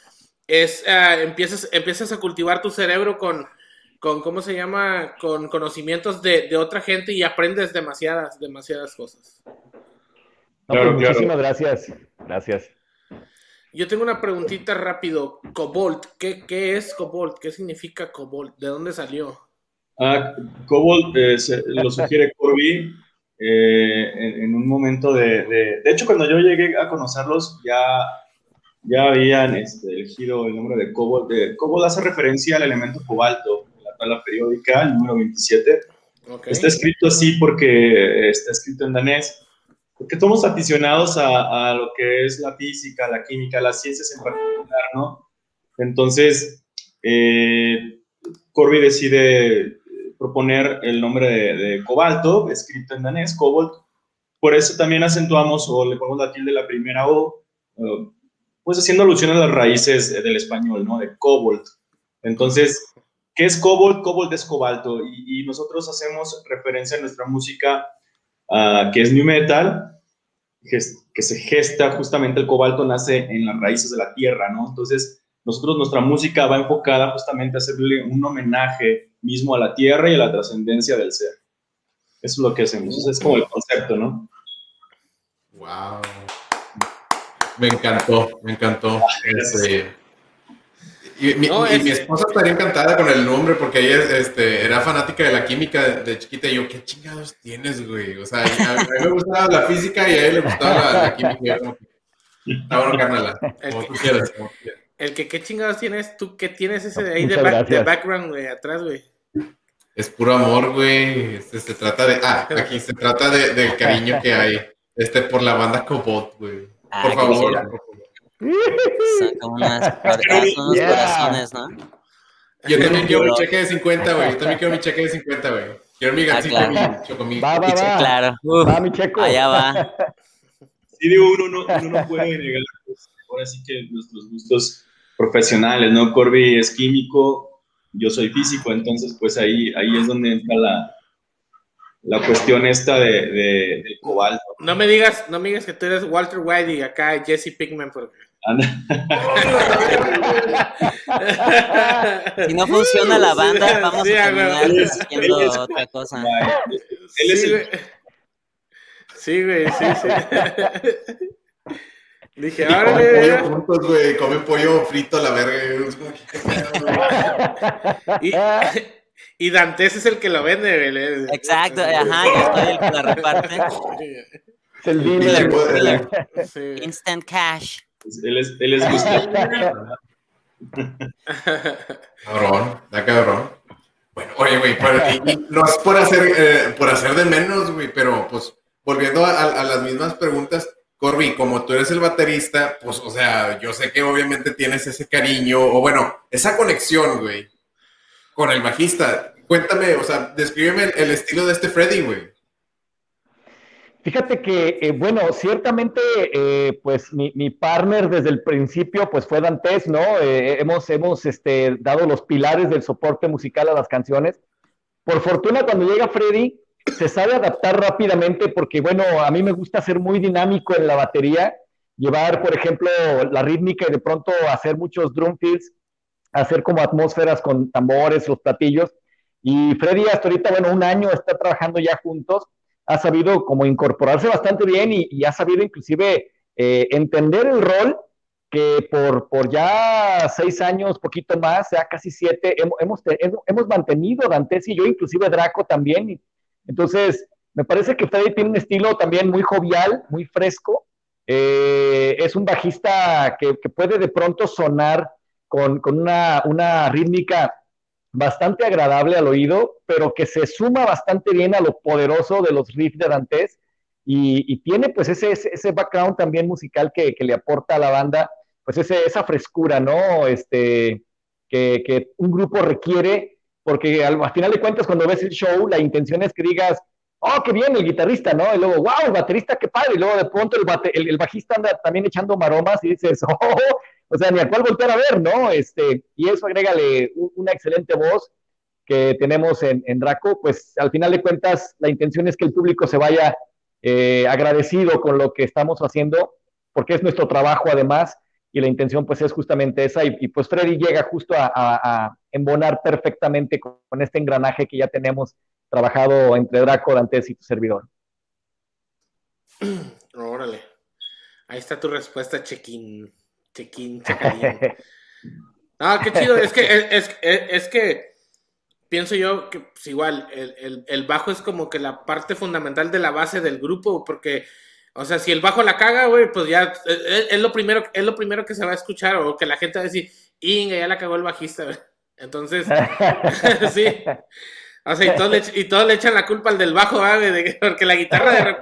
es uh, empiezas, empiezas a cultivar tu cerebro con, con ¿cómo se llama? Con conocimientos de, de, otra gente y aprendes demasiadas, demasiadas cosas. No, pues, claro, muchísimas claro. gracias. Gracias. Yo tengo una preguntita rápido. Cobalt, ¿qué, qué es Cobalt? ¿Qué significa Cobalt? ¿De dónde salió? Ah, Cobalt eh, se, lo sugiere Corby eh, en, en, un momento de, de, de... hecho, cuando yo llegué a conocerlos, ya ya habían este, elegido el nombre de Cobalt. De, Cobalt hace referencia al elemento cobalto en la tabla periódica, el número 27. Okay. Está escrito así porque está escrito en danés, porque somos aficionados a, a, lo que es la física, la química, las ciencias en particular, ¿no? Entonces, eh, Corby decide proponer el nombre de, de, cobalto, escrito en danés, cobalt. Por eso también acentuamos o le ponemos la tilde de la primera O, uh, pues haciendo alusión a las raíces del español, ¿no? De cobalt. Entonces, ¿qué es cobalt? Cobalt es cobalto y, y nosotros hacemos referencia en nuestra música uh, que es new metal, que, se gesta justamente el cobalto nace en las raíces de la tierra, ¿no? Entonces, nosotros nuestra música va enfocada justamente a hacerle un homenaje mismo a la tierra y a la trascendencia del ser. Eso es lo que hacemos, Eso es como el concepto, ¿no? Wow. Me encantó, me encantó. Este, y, mi, no, y es... mi, esposa estaría encantada con el nombre porque ella este, era fanática de la química de, de, chiquita y yo, ¿qué chingados tienes, güey? O sea, a, a, mí me gustaba la física y a ella le gustaba la, la química. Como, ah, bueno, carnala, como tú quieras, como tú quieras. El que, ¿qué chingados tienes tú? ¿Qué tienes ese de ahí de, back, de, background, güey, atrás, güey? Es puro amor, güey. Este, se trata de, ah, aquí se trata de, del cariño que hay, este, por la banda Cobot, güey. Ah, por favor. Como unas, son unos yeah. corazones, ¿no? Yo también quiero mi cheque de 50, güey. Yo también quiero mi cheque de 50, güey. Quiero mi gancito, ah, claro. mi chocomil. Va, va, va. Claro. Uf, va, mi checo. Allá va. Sí, digo, uno no, uno no puede negar, pues, ahora sí que nuestros gustos profesionales, ¿no? Corby es químico, yo soy físico, entonces, pues ahí, ahí es donde entra la, la cuestión esta de, de, del cobalto. No me digas, no me digas que tú eres Walter White y acá Jesse Pinkman porque... si no funciona la banda, vamos sí, a terminar haciendo otra cosa. Él es sí, el... sí, güey, sí, sí. Dije, juntos, güey. Comen pollo frito a la verga. Es como que, ¿qué pedo, güey? Y, y Dantes es el que lo vende, Exacto, ajá, yo soy el que la reparte. Es el dealer. Sí. Instant cash. Él es, él es Gustavo. Cabrón, da cabrón. Bueno, oye, güey, y- y no es por hacer, eh, por hacer de menos, güey, pero pues volviendo a, a las mismas preguntas, Corby, como tú eres el baterista, pues, o sea, yo sé que obviamente tienes ese cariño, o bueno, esa conexión, güey, con el bajista. Cuéntame, o sea, descríbeme el, estilo de este Freddy, güey. Fíjate que, eh, bueno, ciertamente, eh, pues mi, mi partner desde el principio, pues fue Dantes, ¿no? Eh, hemos hemos este, dado los pilares del soporte musical a las canciones. Por fortuna, cuando llega Freddy, se sabe adaptar rápidamente porque, bueno, a mí me gusta ser muy dinámico en la batería, llevar, por ejemplo, la rítmica y de pronto hacer muchos drum fills, hacer como atmósferas con tambores, los platillos. Y Freddy hasta ahorita, bueno, un año está trabajando ya juntos ha sabido como incorporarse bastante bien y, ha sabido inclusive eh, entender el rol que por, por ya seis años, poquito más, ya casi siete, hemos, hemos, mantenido Dantes y yo, inclusive Draco también. Entonces, me parece que Freddy tiene un estilo también muy jovial, muy fresco. Eh, es un bajista que, puede de pronto sonar con, con una, una rítmica bastante agradable al oído, pero que se suma bastante bien a lo poderoso de los riffs de Dantes y, y tiene pues ese, ese, background también musical que, que, le aporta a la banda, pues ese, esa frescura, ¿no? Este, que, que un grupo requiere, porque al, al, final de cuentas cuando ves el show, la intención es que digas, oh, qué bien el guitarrista, ¿no? Y luego, wow, el baterista, qué padre, y luego de pronto el, bate, el, bajista anda también echando maromas y dices, oh, o sea, ni a cuál voltear a ver, ¿no? Este, y eso agrégale una excelente voz que tenemos en, en, Draco, pues al final de cuentas la intención es que el público se vaya eh, agradecido con lo que estamos haciendo, porque es nuestro trabajo además, y la intención pues es justamente esa, y, pues Freddy llega justo a, embonar perfectamente con este engranaje que ya tenemos trabajado entre Draco, Dantes y tu servidor. Órale. Ahí está tu respuesta. Chequín, chacalín. No, qué chido. Es que, es, es, es que pienso yo que pues, igual el, el, el, bajo es como que la parte fundamental de la base del grupo, porque, o sea, si el bajo la caga, güey, pues ya es, es, lo primero, es lo primero que se va a escuchar, o que la gente va a decir, Inga, ya la cagó el bajista. Entonces, sí. O sea, y todos, le, y todos le echan la culpa al del bajo, de, porque la guitarra, de,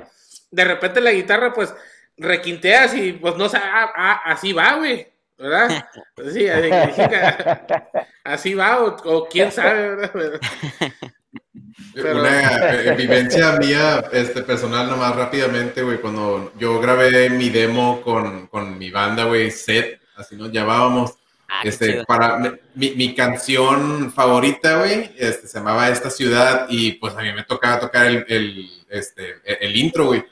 de repente la guitarra, pues, requinteas y pues no sé, ah, ah, así va, güey, ¿verdad? Pues sí, así va, o, o quién sabe, ¿verdad? Pero... Una eh, vivencia mía, este, personal, nomás rápidamente, güey, cuando yo grabé mi demo con, con mi banda, güey, Set, así nos llamábamos, ah, este, para mi, mi, canción favorita, güey, este, se llamaba Esta Ciudad, y pues a mí me tocaba tocar el, el, este, el, el intro, güey.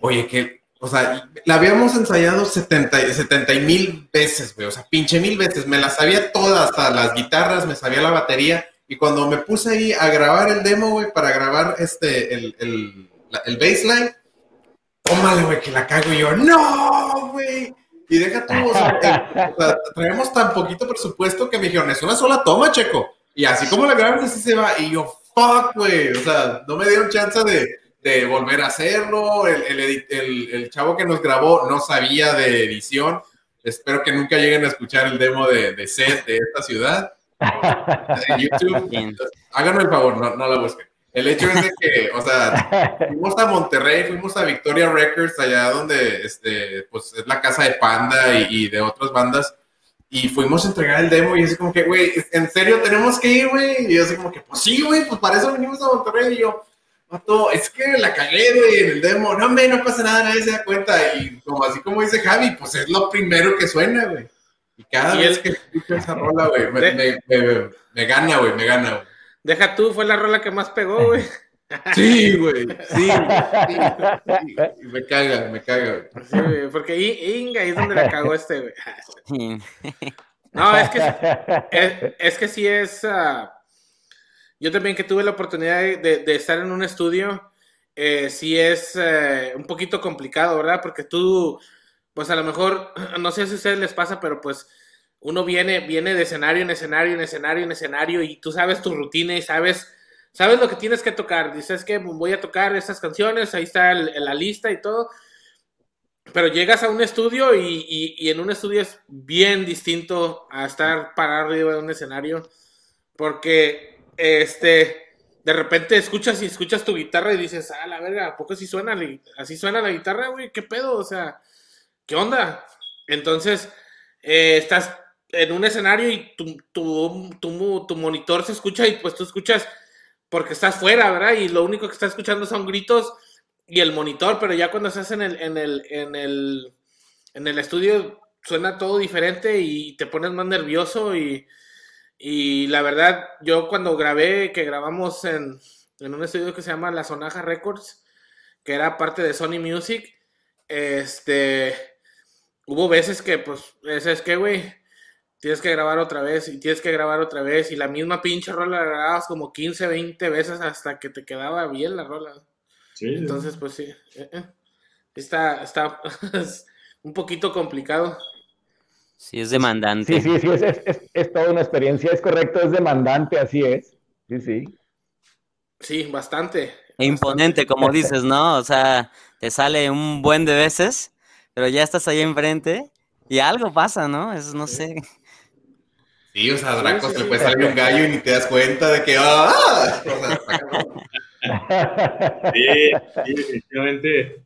Oye, que o sea, la habíamos ensayado 70, 70 mil veces, güey. O sea, pinche mil veces. Me la sabía todas, hasta las guitarras, me sabía la batería. Y cuando me puse ahí a grabar el demo, güey, para grabar este, el, el, el baseline, tómale, güey, que la cago y yo, ¡no, güey! Y deja tú, o sea, eh, o sea, traemos tan poquito presupuesto que me dijeron, es una sola toma, checo. Y así como la grabamos, así se va. Y yo, fuck, güey. O sea, no me dieron chance de de volver a hacerlo. El, el, el, el, chavo que nos grabó no sabía de edición. Espero que nunca lleguen a escuchar el demo de, de set de esta ciudad. En YouTube. Háganme el favor, no, no la busquen. El hecho es de que, o sea, fuimos a Monterrey, fuimos a Victoria Records, allá donde este, pues, es la casa de Panda y, y de otras bandas. Y fuimos a entregar el demo y así como que, güey, ¿en serio tenemos que ir, güey? Y yo así como que, pues sí, güey, pues para eso venimos a Monterrey. Y yo, Mato, es que la cagué, güey, en el demo. No, hombre, no pasa nada, nadie se da cuenta. Y como así como dice Javi, pues es lo primero que suena, güey. Y cada y vez el... que escucho esa rola, güey, me, me, me, me, gana, güey, me gana, güey. Deja tú, fue la rola que más pegó, güey. Sí, güey, sí, sí, sí, Me caga, me caga, güey. Sí, güey, porque Inga es donde la cagó este, güey. No, es que, es, es que sí es... Uh... Yo también que tuve la oportunidad de, de, de estar en un estudio, eh, sí es eh, un poquito complicado, ¿verdad? Porque tú, pues a lo mejor, no sé si a ustedes les pasa, pero pues uno viene, viene de escenario en escenario, en escenario, en escenario, y tú sabes tu rutina y sabes, sabes lo que tienes que tocar. Dices que voy a tocar estas canciones, ahí está la lista y todo. Pero llegas a un estudio y, y, en un estudio es bien distinto a estar parado arriba de un escenario. Porque este de repente escuchas y escuchas tu guitarra y dices, ah, la verga, ¿a poco así suena, así suena la guitarra, güey? ¿Qué pedo? O sea, ¿qué onda? Entonces, eh, estás en un escenario y tu, tu, tu, tu, monitor se escucha y pues tú escuchas porque estás fuera, ¿verdad? Y lo único que estás escuchando son gritos y el monitor, pero ya cuando estás en el, en el, en el, en el estudio suena todo diferente y te pones más nervioso y y la verdad, yo cuando grabé, que grabamos en, un estudio que se llama La Sonaja Records, que era parte de Sony Music, este, hubo veces que, pues, es que, güey, tienes que grabar otra vez y tienes que grabar otra vez y la misma pinche rola la grababas como 15, 20 veces hasta que te quedaba bien la rola. Sí. Entonces, pues sí, eh, eh, está, está un poquito complicado. Sí, es demandante. Sí, sí, sí, es, es, toda una experiencia, es correcto, es demandante, así es. Sí, sí. Sí, bastante. E imponente, como dices, ¿no? O sea, te sale un buen de veces, pero ya estás ahí enfrente y algo pasa, ¿no? Eso no sé. Sí, o sea, a Draco se le puede salir un gallo y ni te das cuenta de que. ¡Ah! sí, sí, definitivamente.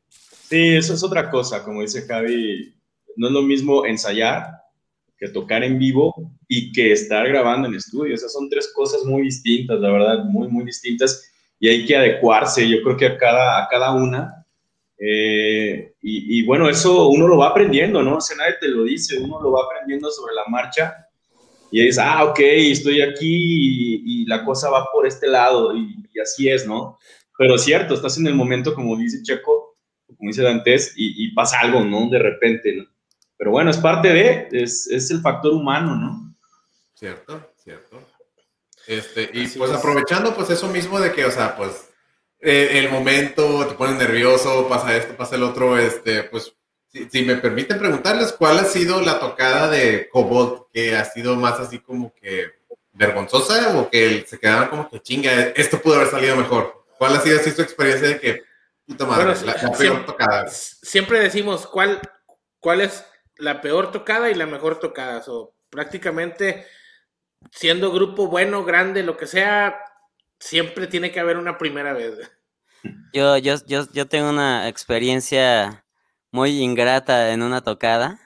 Sí, eso es otra cosa, como dice Javi. No es lo mismo ensayar que tocar en vivo y que estar grabando en estudio. Esas son tres cosas muy distintas, la verdad, muy, muy distintas. Y hay que adecuarse, yo creo que a cada, a cada una. Eh, y, bueno, eso uno lo va aprendiendo, ¿no? O sea, nadie te lo dice, uno lo va aprendiendo sobre la marcha. Y dices, ah, ok, estoy aquí y, la cosa va por este lado y, así es, ¿no? Pero cierto, estás en el momento, como dice Checo, como dice Dantes, y, y pasa algo, ¿no? De repente, ¿no? Pero bueno, es parte de, es, es el factor humano, ¿no? Cierto, cierto. Este, y pues aprovechando pues eso mismo de que, o sea, pues eh, el momento, te pones nervioso, pasa esto, pasa el otro, este, pues si, me permiten preguntarles, ¿cuál ha sido la tocada de Cobalt que ha sido más así como que vergonzosa o que se quedaron como que chinga, esto pudo haber salido mejor? ¿Cuál ha sido así tu experiencia de que, puta madre, la, peor siempre, tocada? Siempre decimos, ¿cuál, cuál es la peor tocada y la mejor tocada. O prácticamente siendo grupo bueno, grande, lo que sea, siempre tiene que haber una primera vez. Yo, yo, yo, yo tengo una experiencia muy ingrata en una tocada.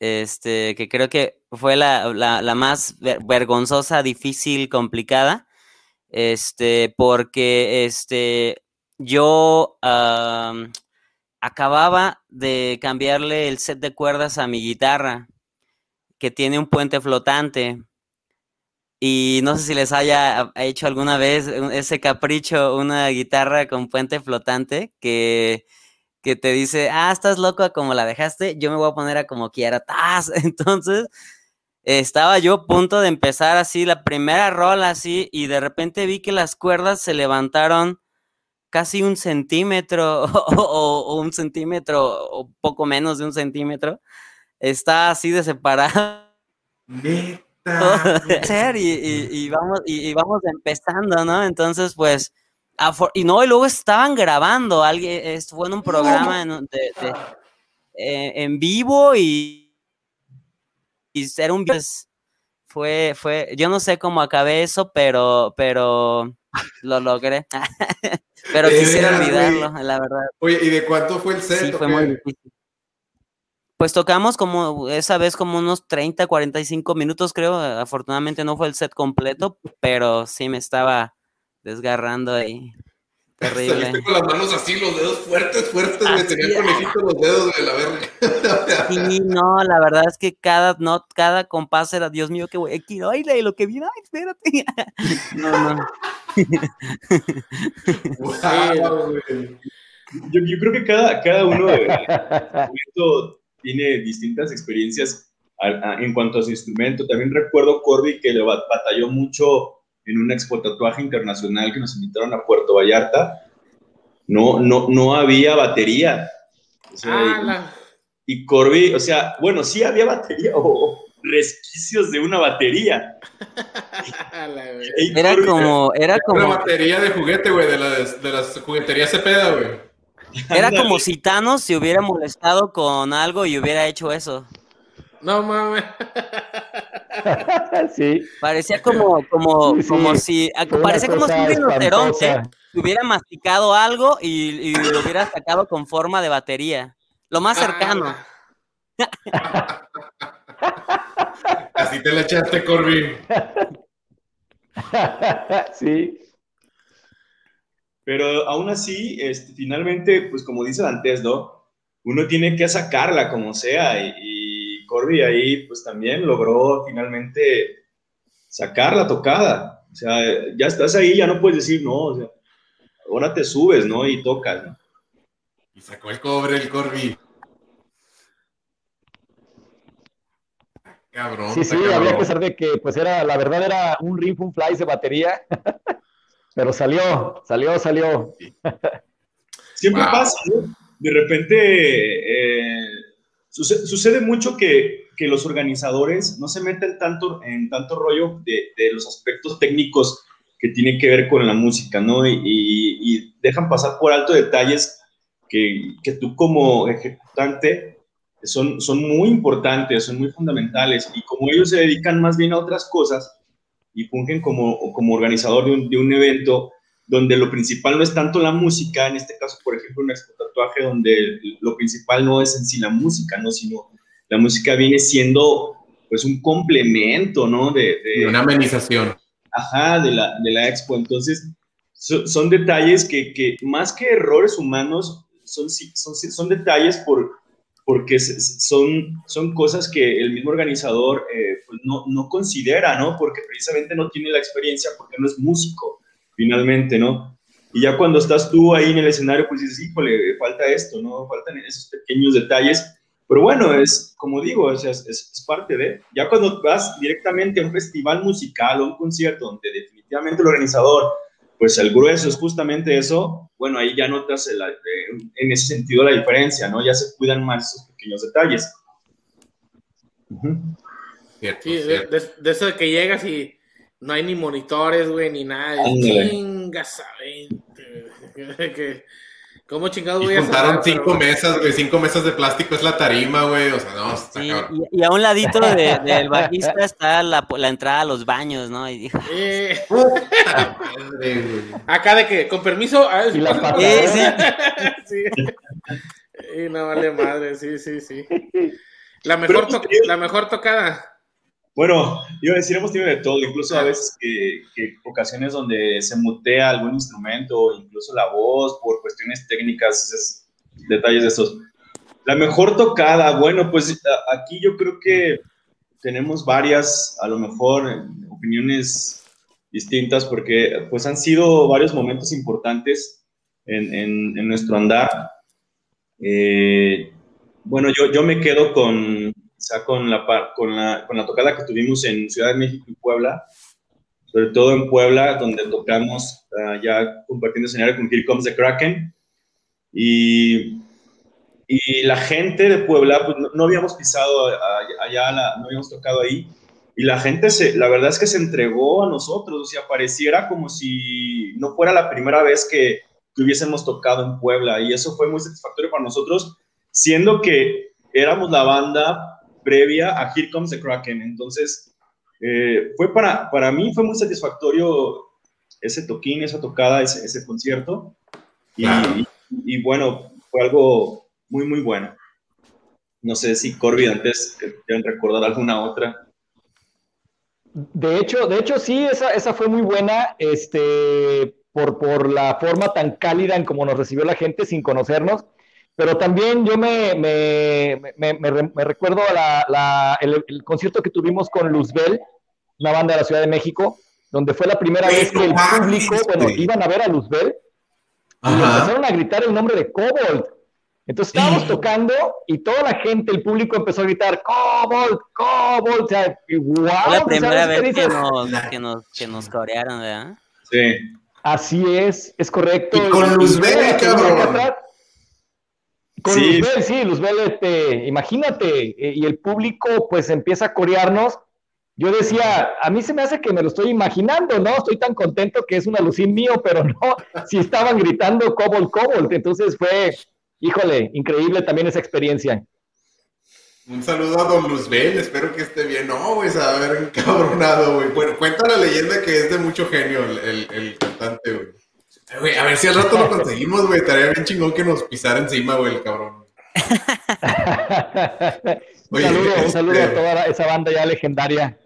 Este, que creo que fue la, la, más vergonzosa, difícil, complicada. Este, porque este, yo acababa de cambiarle el set de cuerdas a mi guitarra, que tiene un puente flotante. Y no sé si les haya hecho alguna vez ese capricho, una guitarra con puente flotante, que, que te dice, ah, estás loco como la dejaste, yo me voy a poner a como quiera. Entonces, estaba yo a punto de empezar así, la primera rola así, y de repente vi que las cuerdas se levantaron casi un centímetro o, un centímetro o poco menos de un centímetro, está así de separado. y, y, vamos, y, vamos empezando, ¿no? Entonces, pues, y no, y luego estaban grabando, alguien, estuvo en un programa en, eh, en vivo y, y era un... Fue, fue, yo no sé cómo acabé eso, pero, pero lo logré. Pero quisiera olvidarlo, la verdad. Oye, ¿y de cuánto fue el set? Sí, fue muy difícil. Pues tocamos como esa vez como unos 30, 45 minutos, creo. Afortunadamente no fue el set completo, pero sí me estaba desgarrando ahí. Terrible. Saliste con las manos así, los dedos fuertes, fuertes, me tenía conejito los dedos de la verga. Sí, no, la verdad es que cada not, cada compás era, Dios mío, qué güey, y lo que vi, ay, espérate. No, no. yo, yo, creo que cada, cada uno de tiene distintas experiencias en cuanto a su instrumento. También recuerdo Corby que le batalló mucho en un expo tatuaje internacional que nos invitaron a Puerto Vallarta. No, no, no había batería. y Corby, o sea, bueno, sí había batería o resquicios de una batería. era como, era como... Una batería de juguete, güey, de, las, de las jugueterías Cepeda, güey. Era como si Thanos se hubiera molestado con algo y hubiera hecho eso. No mames. sí. Parecía como, como, como si, parecía como si un rinoceronte hubiera masticado algo y, lo hubiera sacado con forma de batería. Lo más cercano. Así te la echaste, Corby. sí. Pero aún así, este, finalmente, pues como dice Dantes, ¿no? Uno tiene que sacarla como sea y, Corby ahí pues también logró finalmente sacar la tocada. O sea, ya estás ahí, ya no puedes decir no, o sea, ahora te subes, ¿no? Y tocas, ¿no? Y sacó el cobre el Corby. Cabrón. Sí, sí, había que ser de que, pues era, la verdad era un riff, un fly de batería. Pero salió, salió, salió. Siempre pasa, ¿no? De repente eh, sucede, mucho que, los organizadores no se meten tanto en tanto rollo de, los aspectos técnicos que tienen que ver con la música, ¿no? Y, y, dejan pasar por alto detalles que, que tú como ejecutante son, son muy importantes, son muy fundamentales. Y como ellos se dedican más bien a otras cosas, y fungen como, como organizador de un, de un, evento donde lo principal no es tanto la música, en este caso, por ejemplo, un expo tatuaje donde lo principal no es en sí la música, ¿no? Sino la música viene siendo pues un complemento, ¿no? De, de una amenización. Ajá, de la, de la expo. Entonces, son detalles que, que, más que errores humanos, son, son, son detalles por, porque son, son cosas que el mismo organizador eh, pues no, no, considera, ¿no? Porque precisamente no tiene la experiencia, porque no es músico, finalmente, ¿no? Y ya cuando estás tú ahí en el escenario, pues dices, híjole, falta esto, ¿no? Faltan esos pequeños detalles. Pero bueno, es, como digo, es, es, es parte de... Ya cuando vas directamente a un festival musical o un concierto donde definitivamente el organizador pues el grueso es justamente eso, bueno, ahí ya notas el, en ese sentido la diferencia, ¿no? Ya se cuidan más esos pequeños detalles. sí, De, eso de que llegas y no hay ni monitores, güey, ni nada. Chingas, ¿Cómo chingados voy a juntaron cinco mesas, güey, cinco mesas de plástico es la tarima, güey, o sea, no, está sí, y, a un ladito del bajista está la, la, entrada a los baños, ¿no? Y dijo, eh. Acá de que, con permiso, ah, y la sí, sí. Y no vale madre, sí, sí, sí. La mejor, la mejor tocada. Bueno, yo decir, hemos tenido de todo, incluso a veces que, ocasiones donde se mutea algún instrumento, incluso la voz, por cuestiones técnicas, detalles de esos. La mejor tocada, bueno, pues aquí yo creo que tenemos varias, a lo mejor, opiniones distintas, porque pues han sido varios momentos importantes en, en, nuestro andar. Eh, bueno, yo, yo me quedo con, sea, con la, con, la, con la tocada que tuvimos en Ciudad de México y Puebla, sobre todo en Puebla, donde tocamos uh, ya compartiendo escenario con Here Comes the Kraken. Y, y la gente de Puebla, pues no, habíamos pisado allá, no habíamos tocado ahí. Y la gente, se, la verdad es que se entregó a nosotros, o sea, pareciera como si no fuera la primera vez que, que hubiésemos tocado en Puebla. Y eso fue muy satisfactorio para nosotros, siendo que éramos la banda previa a Here Comes the Kraken. Entonces, eh, fue para, para mí fue muy satisfactorio ese toquín, esa tocada, ese, ese concierto. Y, y, bueno, fue algo muy, muy bueno. No sé si Corby antes quieren recordar alguna otra. De hecho, de hecho sí, esa, esa fue muy buena, este, por, por la forma tan cálida en como nos recibió la gente sin conocernos. Pero también yo me, me, me, recuerdo la, el, concierto que tuvimos con Luzbel, una banda de la Ciudad de México, donde fue la primera vez que el público, bueno, iban a ver a Luzbel y empezaron a gritar el nombre de Cobalt. Entonces estábamos tocando y toda la gente, el público empezó a gritar Cobalt, Cobalt. O sea, wow, la primera vez que nos, que, nos, que nos corearon, ¿verdad? Sí. Así es, es correcto. Y con Luzbel, cabrón. Con Sí. Luzbel, sí, Luzbel, este, imagínate, eh, y el público pues empieza a corearnos. Yo decía, a mí se me hace que me lo estoy imaginando, ¿no? Estoy tan contento que es un alucín mío, pero no, si estaban gritando Cobol, Cobol. Entonces fue, híjole, increíble también esa experiencia. Un saludo a Don Luzbel, espero que esté bien. No, güey, se va a ver encabronado, güey. Bueno, cuenta la leyenda que es de mucho genio el, el, el cantante, güey. Güey, a ver si al rato lo conseguimos, güey. Estaría bien chingón que nos pisara encima, güey, el cabrón. un Oye, saludo, un saludo a este- toda esa banda ya legendaria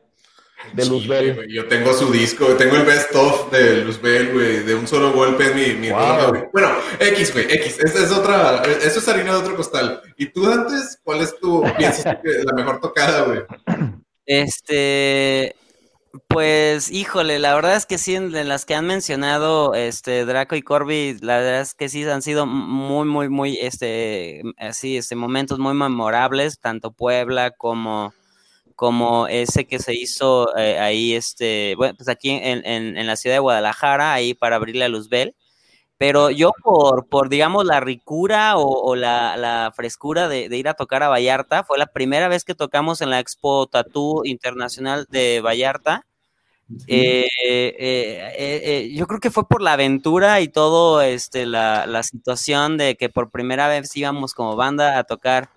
de Sí, Luzbel. güey, Yo tengo su disco, tengo el best of de Luzbel, güey, de un solo golpe es mi, mi Wow. rola. Bueno, X, güey, X, esa es otra, eso es harina de otro costal. ¿Y tú antes, cuál es tu, piensas que es la mejor tocada, güey? Este, pues, híjole, la verdad es que sí, de las que han mencionado, este, Draco y Corby, la verdad es que sí han sido muy, muy, muy, este, así, este, momentos muy memorables, tanto Puebla como, como ese que se hizo eh, ahí, este, bueno, pues aquí en, en, en la ciudad de Guadalajara, ahí para abrirle a Luzbel. Pero yo por, por digamos, la ricura o, o la, la frescura de, de ir a tocar a Vallarta, fue la primera vez que tocamos en la Expo Tattoo Internacional de Vallarta. Eh, eh, eh, eh, yo creo que fue por la aventura y todo, este, la, la situación de que por primera vez íbamos como banda a tocar.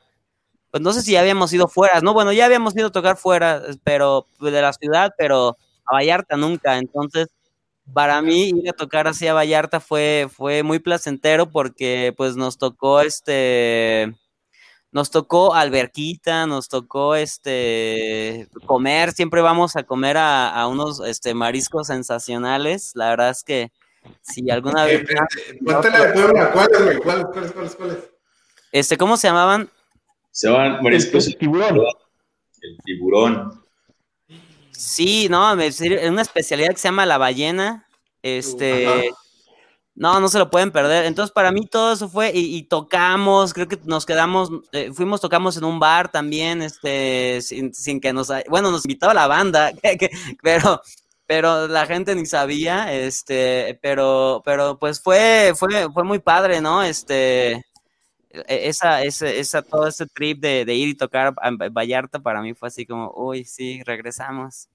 Pues no sé si ya habíamos ido fuera, ¿no? Bueno, ya habíamos ido a tocar fuera, pero pues, de la ciudad, pero a Vallarta nunca. Entonces, para mí ir a tocar hacia Vallarta fue, fue muy placentero porque pues nos tocó este nos tocó alberquita, nos tocó este comer, siempre vamos a comer a, a unos este mariscos sensacionales. La verdad es que si alguna Eh, vez eh, Cuéntale de Puebla, ¿cuáles, güey? ¿Cuáles, cuáles, cuáles, cuáles? este, ¿cómo se llamaban? Se van mariscos El tiburón. el tiburón. Sí, no, me- es una especialidad que se llama la ballena. Este, Ajá. no, no se lo pueden perder. Entonces, para mí todo eso fue, y, y tocamos, creo que nos quedamos, eh, fuimos, tocamos en un bar también, este, sin, sin que nos, bueno, nos invitaba la banda, que- que- pero, pero la gente ni sabía, este, pero, pero pues fue, fue, fue muy padre, ¿no? Este, esa, esa, esa, todo ese trip de, de ir y tocar a Vallarta para mí fue así como, uy, sí, regresamos.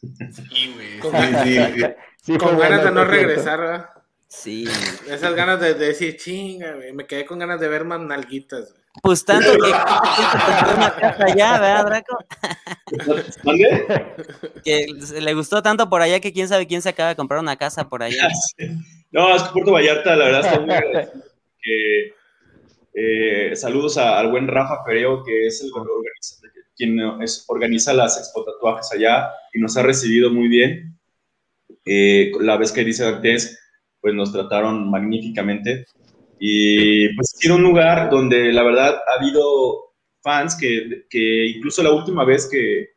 Sí, güey. Con- Sí, sí, sí. Sí, fue Con bueno, ganas de no regresar, ¿verdad? Sí. Esas ganas de, de decir, chinga, güey. Me quedé con ganas de ver más nalguitas, güey. Pues tanto que una casa allá, ¿verdad, Draco? ¿Dónde? Que le gustó tanto por allá que quién sabe quién se acaba de comprar una casa por allá. No, es que Puerto Vallarta, la verdad, está muy agradecido. Que, eh, saludos al buen Rafa Pereo, que es quien es- organiza las expo tatuajes allá y nos ha recibido muy bien. Eh, la vez que dice antes, pues nos trataron magníficamente. Y pues sido un lugar donde la verdad ha habido fans que, incluso la última vez que,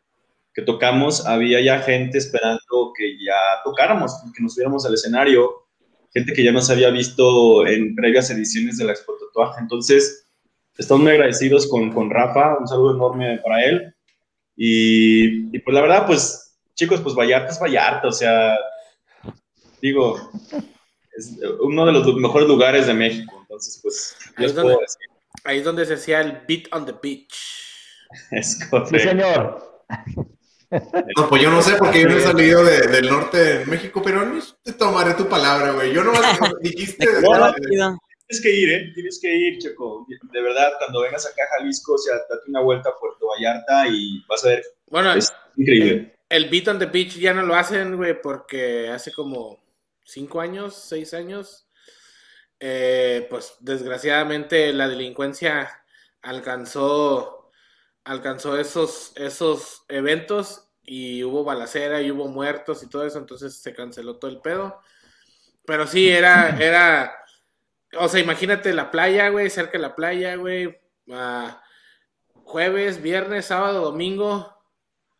que tocamos había ya gente esperando que ya tocáramos, que nos subiéramos al escenario, gente que ya nos había visto en previas ediciones de la Expo Tatuaje. Entonces, estamos muy agradecidos con, con Rafa, un saludo enorme para él. Y, y pues la verdad, pues chicos, pues Vallarta es Vallarta, o sea, digo, es uno de los mejores lugares de México, entonces pues, Ahí es puedo donde- decir, Ahí es donde se hacía el beat on the beach. es Sí, correcto. señor. No, pues yo no sé porque yo no he salido de- del norte de México, pero no te tomaré tu palabra, güey. Yo no dijiste. Chido. Tienes que ir, ¿eh? Tienes que ir, Checo. De verdad, cuando vengas acá a Jalisco, o sea, date una vuelta a Puerto Vallarta y vas a ver, Bueno, es increíble. el beat on the beach ya no lo hacen, güey, porque hace como cinco años, seis años, eh, pues desgraciadamente la delincuencia alcanzó, alcanzó esos, esos eventos y hubo balacera y hubo muertos y todo eso, entonces se canceló todo el pedo. Pero sí, era, era, o sea, imagínate la playa, güey, cerca de la playa, güey, jueves, viernes, sábado, domingo,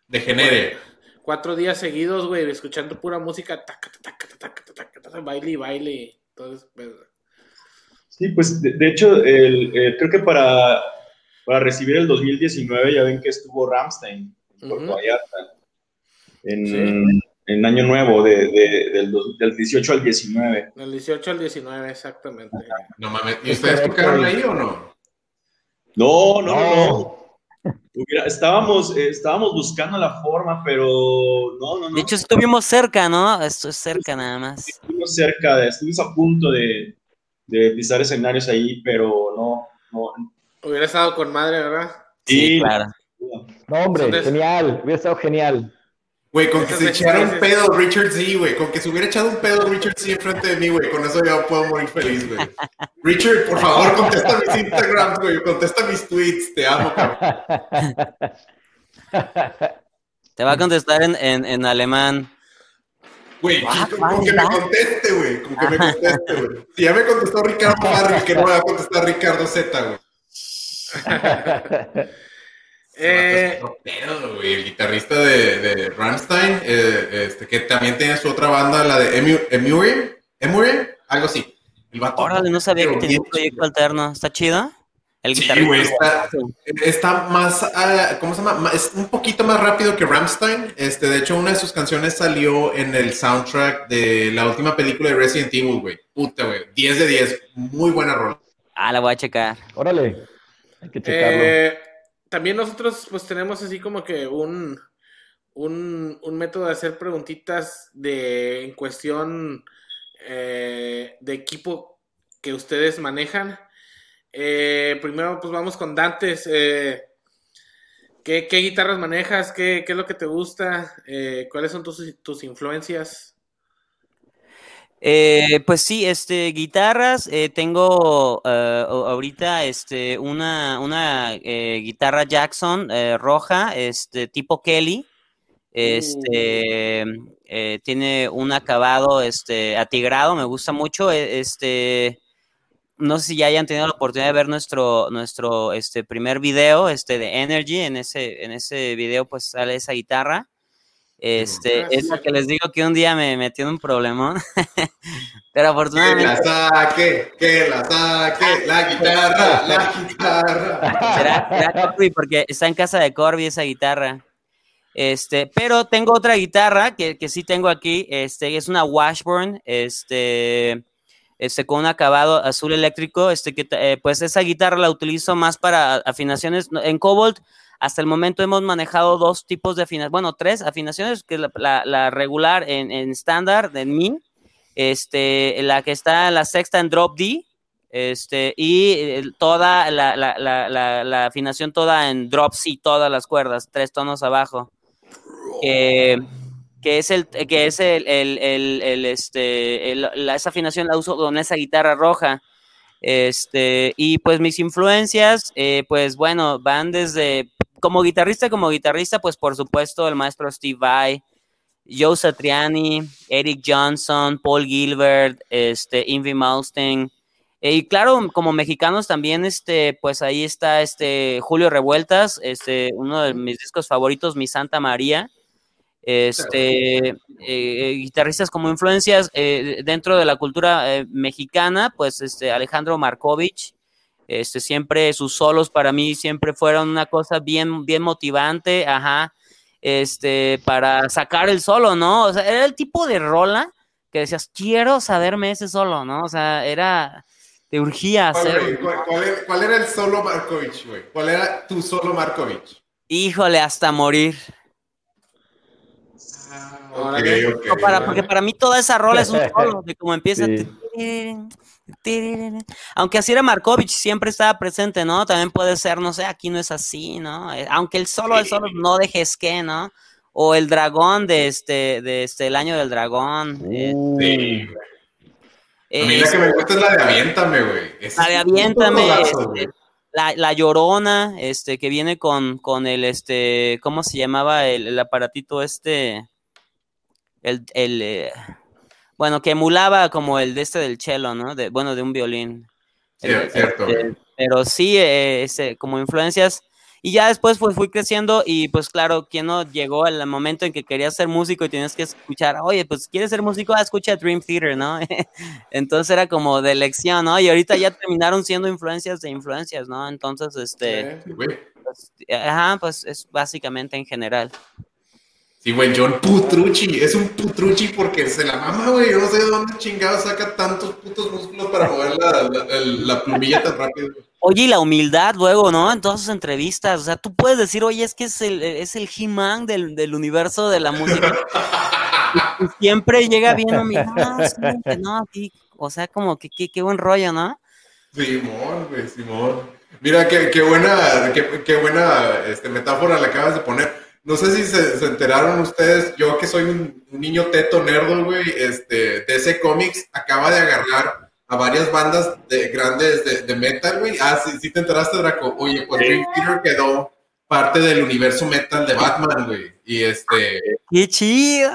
Degenere. cuatro días seguidos, güey, escuchando pura música, taca, taca, taca, taca, taca, taca, baile y baile. pero- Sí, pues de, de hecho, el, eh, creo que para, para recibir el 2019 ya ven que estuvo Ramstein en Puerto. Vallarta. En, Sí. en Año Nuevo, de, de- del, del 18 al 19. Del 18 al 19, exactamente. No mames. ¿Y ustedes tocaron ahí o no? No, no, no, estábamos, eh, estábamos buscando la forma, pero no, no, no. De hecho, estuvimos cerca, ¿no? Esto es cerca nada más. estuvimos cerca, de, estuvimos a punto de, de pisar escenarios ahí, pero no, no. Hubiera estado con madre, ¿verdad? Sí, claro. No, hombre, genial, hubiera estado genial. Güey, con que se echara un pedo Richard Z, güey. Con que se hubiera echado un pedo Richard Z enfrente de mí, güey. Con eso ya puedo morir feliz, güey. Richard, por favor, contesta mis Instagrams, güey. Contesta mis tweets. Te amo, cabrón. Te va a contestar en, en, en alemán. Güey, Ah, con, con que me conteste, güey. Con que me conteste, güey. Si ya me contestó Ricardo Farrell, que no me va a contestar Ricardo Z, güey. Eh, Otro pedo, güey. El guitarrista de, de Rammstein, eh, este, que también tiene su otra banda, la de Emu- Emure, algo así. El vato- Órale, no sabía que tenía un proyecto alterno. ¿Está chido? El Sí, guitarrista. güey, está, está más, ah, ¿cómo se llama? Ma- Es un poquito más rápido que Rammstein. Este, de hecho, una de sus canciones salió en el soundtrack de la última película de Resident Evil, güey. Puta, güey. 10 de 10. Muy buena rola. Ah, la voy a checar. Órale, hay que checarlo. eh, también nosotros pues tenemos así como que un, un, un método de hacer preguntitas de en cuestión eh, de equipo que ustedes manejan. Eh, primero pues vamos con Dantes. Eh, ¿qué, qué guitarras manejas? ¿Qué, qué es lo que te gusta? Eh, ¿Cuáles son tus, tus influencias? Eh, pues sí, este, guitarras, eh, tengo a- ahorita este, una, una eh, guitarra Jackson eh, roja, este, tipo Kelly. Este, eh, tiene un acabado este, atigrado, me gusta mucho. e- Este, no sé si ya hayan tenido la oportunidad de ver nuestro, nuestro este, primer video este, de Energy. En ese, en ese video pues sale esa guitarra. Este, Ah, es la sí. que les digo que un día me metí en un problemón. Pero Que la afortunadamente saque, que la saque, la guitarra, la guitarra. será, será Corby porque está en casa de Corby esa guitarra. Este, pero tengo otra guitarra que, que sí tengo aquí. Este, es una Washburn. Este, este, con un acabado azul eléctrico. Este, que eh, pues esa guitarra la utilizo más para afinaciones. En Cobalt, hasta el momento hemos manejado dos tipos de afinaciones. Bueno, tres afinaciones, que es la, la- la regular en en estándar, en Mi. Este, la que está la sexta en drop D. Este, y eh, toda la, la- la- afinación toda en drop C, todas las cuerdas, tres tonos abajo. Que, que es el, que es el, el- el- el, este, esa afinación la uso con esa guitarra roja. Este, y pues mis influencias, eh, pues bueno, van desde, como guitarrista, como guitarrista, pues por supuesto el maestro Steve Vai, Joe Satriani, Eric Johnson, Paul Gilbert, este, Invie Malmsteen. Eh, y claro, como mexicanos también, este, pues ahí está este Julio Revueltas, este, uno de mis discos favoritos, Mi Santa María. Este, eh, guitarristas como influencias eh, dentro de la cultura eh, mexicana, pues este Alejandro Markovich, este, siempre sus solos para mí siempre fueron una cosa bien, bien motivante, ajá, este, para sacar el solo, ¿no? O sea, era el tipo de rola que decías, quiero saberme ese solo, ¿no? O sea, era, te urgía ¿Cuál, hacer. ¿Cuál- cuál era, cuál era el solo Markovich, güey? ¿Cuál era tu solo Markovich? Híjole, hasta morir. Ok, Órale. ok. No, para, porque para mí toda esa rola es un solo, de cómo empieza. Sí. Aunque así era Markovich, siempre estaba presente, ¿no? También puede ser, no sé, aquí no es así, ¿no? Eh, Aunque el solo, el solo no dejes que, ¿no? O el dragón de este, de este, el año del dragón. Uh, Sí, güey. A mí la que me gusta es la de Aviéntame, güey. La de es Aviéntame, este, la, la Llorona, este, que viene con, con el, este, ¿cómo se llamaba? El, el aparatito este, el, el, eh, bueno, que emulaba como el de este del cello, ¿no? De, bueno, de un violín. Cier- cierto, este, güey. pero sí, eh, ese, como influencias. Y ya después pues fui creciendo y pues claro, quien no llegó al momento en que querías ser músico y tenías que escuchar, oye, pues quieres ser músico, ah, escucha Dream Theater, ¿no? Entonces era como de elección, ¿no? Y ahorita ya terminaron siendo influencias de influencias, ¿no? Entonces, este, Sí. Sí, pues, ajá, pues es básicamente en general. Sí, güey, John Putrucci. Es un Putrucci porque se la mama, güey. Yo no sé de dónde chingado saca tantos putos músculos para mover la, la, la plumilla tan rápido. Oye, y la humildad luego, ¿no? En todas sus entrevistas. O sea, tú puedes decir, oye, es que es el, es el He-Man del, del, universo de la música. y, siempre llega bien humildad. No, aquí, o sea, como que qué buen rollo, ¿no? Simón, güey, Simón. Mira, qué, qué buena, qué, qué buena este, metáfora le acabas de poner. No sé si se, enteraron ustedes, yo que soy un, niño teto nerdo, güey, este, DC Comics acaba de agarrar a varias bandas de, grandes de, metal, güey. Ah, sí, sí te enteraste, Draco. Oye, pues Dream Theater quedó parte del universo metal de Batman, güey. Y este... ¡Qué chido!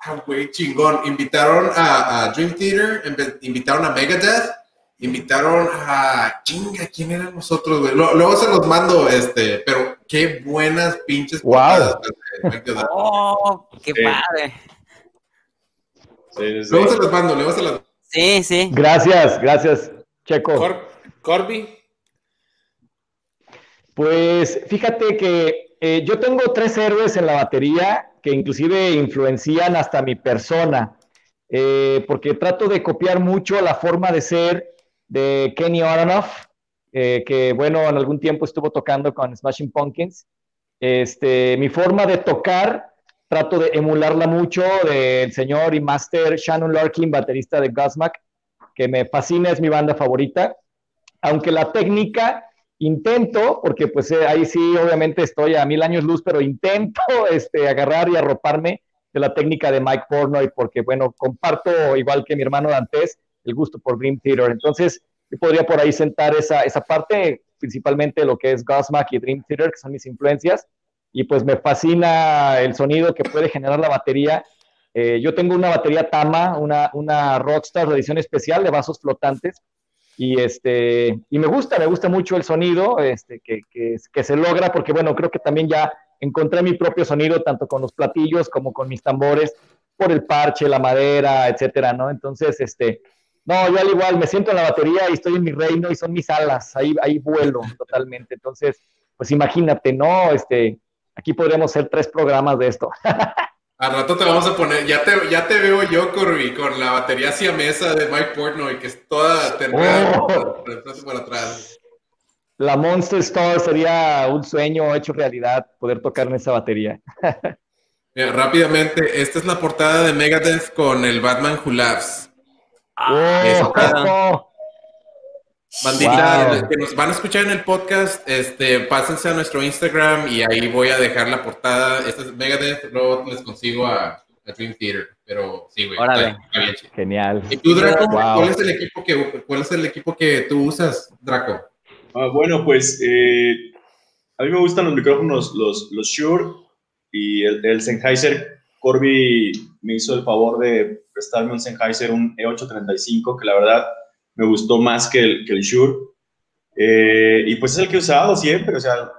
Ah, güey, chingón. Invitaron a, a Dream Theater, invitaron a Megadeth invitaron a chinga, ¿quién eran nosotros, güey? Luego se los mando, este, pero qué buenas pinches wow. Oh, qué padre. Luego se los mando, luego se los Sí, sí. Gracias, gracias, Checo. Corby. Pues fíjate que eh, yo tengo tres héroes en la batería que inclusive influencian hasta mi persona, eh, porque trato de copiar mucho la forma de ser de Kenny Aronoff, eh, que bueno, en algún tiempo estuvo tocando con Smashing Pumpkins. Este, mi forma de tocar, trato de emularla mucho del señor y master Shannon Larkin, baterista de Godsmack, que me fascina, es mi banda favorita. Aunque la técnica, intento, porque pues eh, ahí sí obviamente estoy a mil años luz, pero intento este, agarrar y arroparme de la técnica de Mike Pornoy, porque bueno, comparto, igual que mi hermano Dantes, el gusto por Dream Theater. Entonces, podría por ahí sentar esa, esa parte, principalmente lo que es Godsmack y Dream Theater, que son mis influencias, y pues me fascina el sonido que puede generar la batería. Eh, yo tengo una batería Tama, una, una Rockstar de edición especial de vasos flotantes, y, este, y me gusta, me gusta mucho el sonido este, que, que, que se logra, porque bueno, creo que también ya encontré mi propio sonido, tanto con los platillos como con mis tambores, por el parche, la madera, etcétera, ¿no? Entonces, este, no, yo al igual me siento en la batería y estoy en mi reino y son mis alas, ahí, ahí vuelo totalmente. Entonces, pues imagínate, ¿no? Este, aquí podríamos hacer tres programas de esto. Al rato te vamos a poner, ya te, ya te veo yo, Corby, con la batería mesa de Mike Portnoy, que es toda tendrá oh. por atrás. La Monster Star sería un sueño hecho realidad, poder tocar en esa batería. Mira, rápidamente, esta es la portada de Megadeth con el Batman Who Laughs. Ah, Bandita, que nos van a escuchar en el podcast, este, pásense a nuestro Instagram y ahí voy a dejar la portada. Esta es Megadeth, luego les consigo a, Dream Theater, pero sí, güey. Genial. ¿Y tú, Draco, cuál, es el equipo que, cuál es el equipo que tú usas, Draco? Ah, bueno, pues eh, a mí me gustan los micrófonos, los, los Shure y el, el Sennheiser. Corby me hizo el favor de prestarme un Sennheiser, un E835, que la verdad me gustó más que el, que el Shure. Eh, y pues es el que he usado siempre, o sea,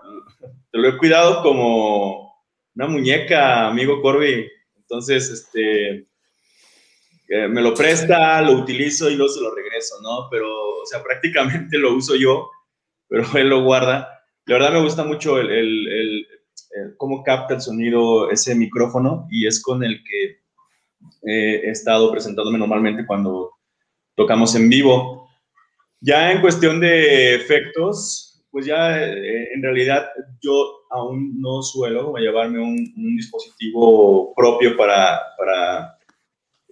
te lo he cuidado como una muñeca, amigo Corby. Entonces, este, eh, me lo presta, lo utilizo y luego se lo regreso, ¿no? Pero, o sea, prácticamente lo uso yo, pero él lo guarda. La verdad me gusta mucho el, el, el, cómo capta el sonido ese micrófono y es con el que he estado presentándome normalmente cuando tocamos en vivo. Ya en cuestión de efectos, pues ya eh, en realidad yo aún no suelo llevarme un, dispositivo propio para, para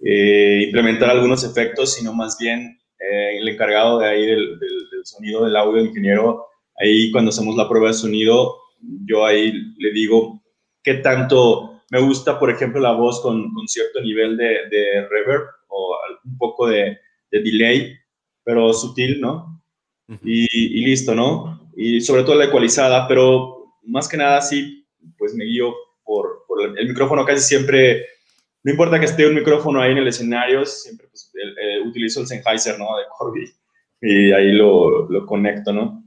eh, implementar algunos efectos, sino más bien eh, el encargado de ahí del, sonido del audio, el ingeniero, ahí cuando hacemos la prueba de sonido, yo ahí le digo qué tanto me gusta, por ejemplo, la voz con, con cierto nivel de, de, reverb o un poco de, de delay, pero sutil, ¿no? y, y, listo, ¿no? Y sobre todo la ecualizada, pero más que nada sí, pues me guío por, por el, micrófono casi siempre, no importa que esté un micrófono ahí en el escenario, siempre pues, utilizo el Sennheiser, ¿no? De Corby y ahí lo, lo conecto, ¿no?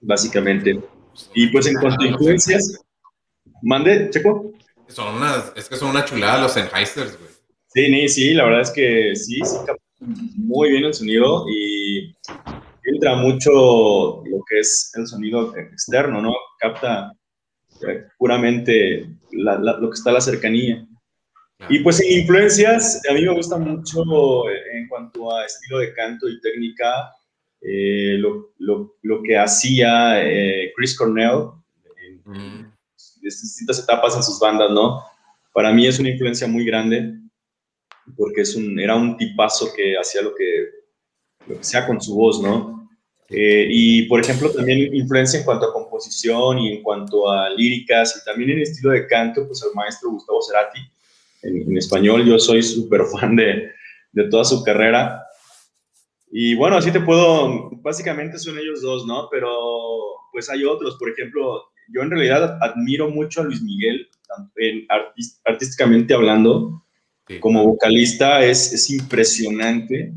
Básicamente. Y pues en cuanto a influencias, mande, Checo. Son unas, es que son una chulada los Sennheisers, güey. Sí, sí, la verdad es que sí, sí capta muy bien el sonido y entra mucho lo que es el sonido externo, ¿no? Capta eh, puramente lo que está a la cercanía. Y pues en influencias, a mí me gusta mucho eh, en cuanto a estilo de canto y técnica, eh, lo, lo, lo, que hacía Chris Cornell en, mm. Distintas etapas en sus bandas, ¿no? Para mí es una influencia muy grande porque es un, era un tipazo que hacía lo que, lo que sea con su voz, ¿no? Eh, y, por ejemplo, también influencia en cuanto a composición y en cuanto a líricas y también en estilo de canto, pues el maestro Gustavo Cerati. En, español yo soy súper fan de, de toda su carrera. Y bueno, así te puedo, básicamente son ellos dos, ¿no? Pero pues hay otros, por ejemplo, yo en realidad admiro mucho a Luis Miguel, en artísticamente hablando, como vocalista es, es impresionante.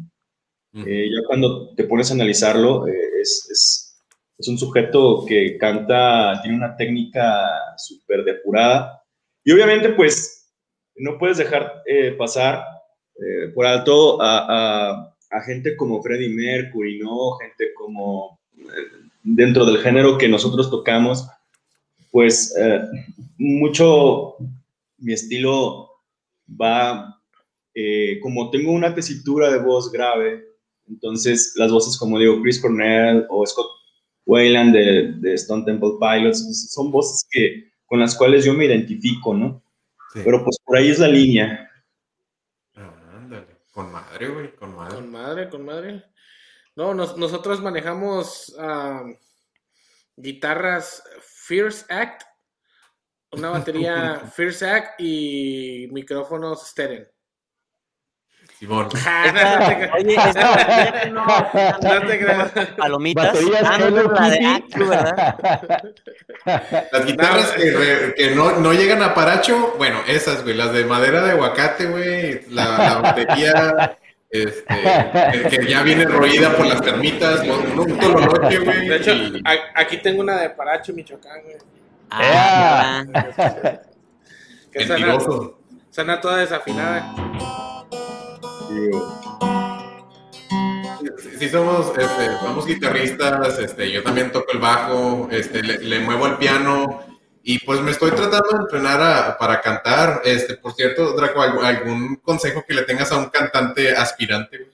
Eh, ya cuando te pones a analizarlo, eh, es, es, es, un sujeto que canta, tiene una técnica súper depurada. Y obviamente, pues, no puedes dejar eh, pasar por alto a, a, a, gente como Freddie Mercury, ¿no? Gente como dentro del género que nosotros tocamos, pues mucho mi estilo va, eh, como tengo una tesitura de voz grave, entonces las voces como digo, Chris Cornell o Scott Wayland de, de Stone Temple Pilots, son voces que, con las cuales yo me identifico, ¿no? Pero pues por ahí es la línea. Ah, ándale, con madre, güey, con madre. Con madre, con madre. No, nosotros manejamos guitarras Fierce Act una batería First Act y micrófonos Steren. Simón. Oye, esta no, no te creas. Palomitas. Ah, no, la de Actu, ¿verdad? Las guitarras que, que no, no, llegan a paracho, bueno, esas, güey, las de madera de aguacate, güey, la, la batería este, que ya viene roída por las termitas, un, un güey. De hecho, aquí tengo una de paracho, Michoacán, güey. Ah, que suena, suena, toda desafinada. Sí, somos, este, somos guitarristas, este, yo también toco el bajo, este, le, muevo el piano y pues me estoy tratando de entrenar para cantar. Este, por cierto, Draco, ¿algún consejo que le tengas a un cantante aspirante?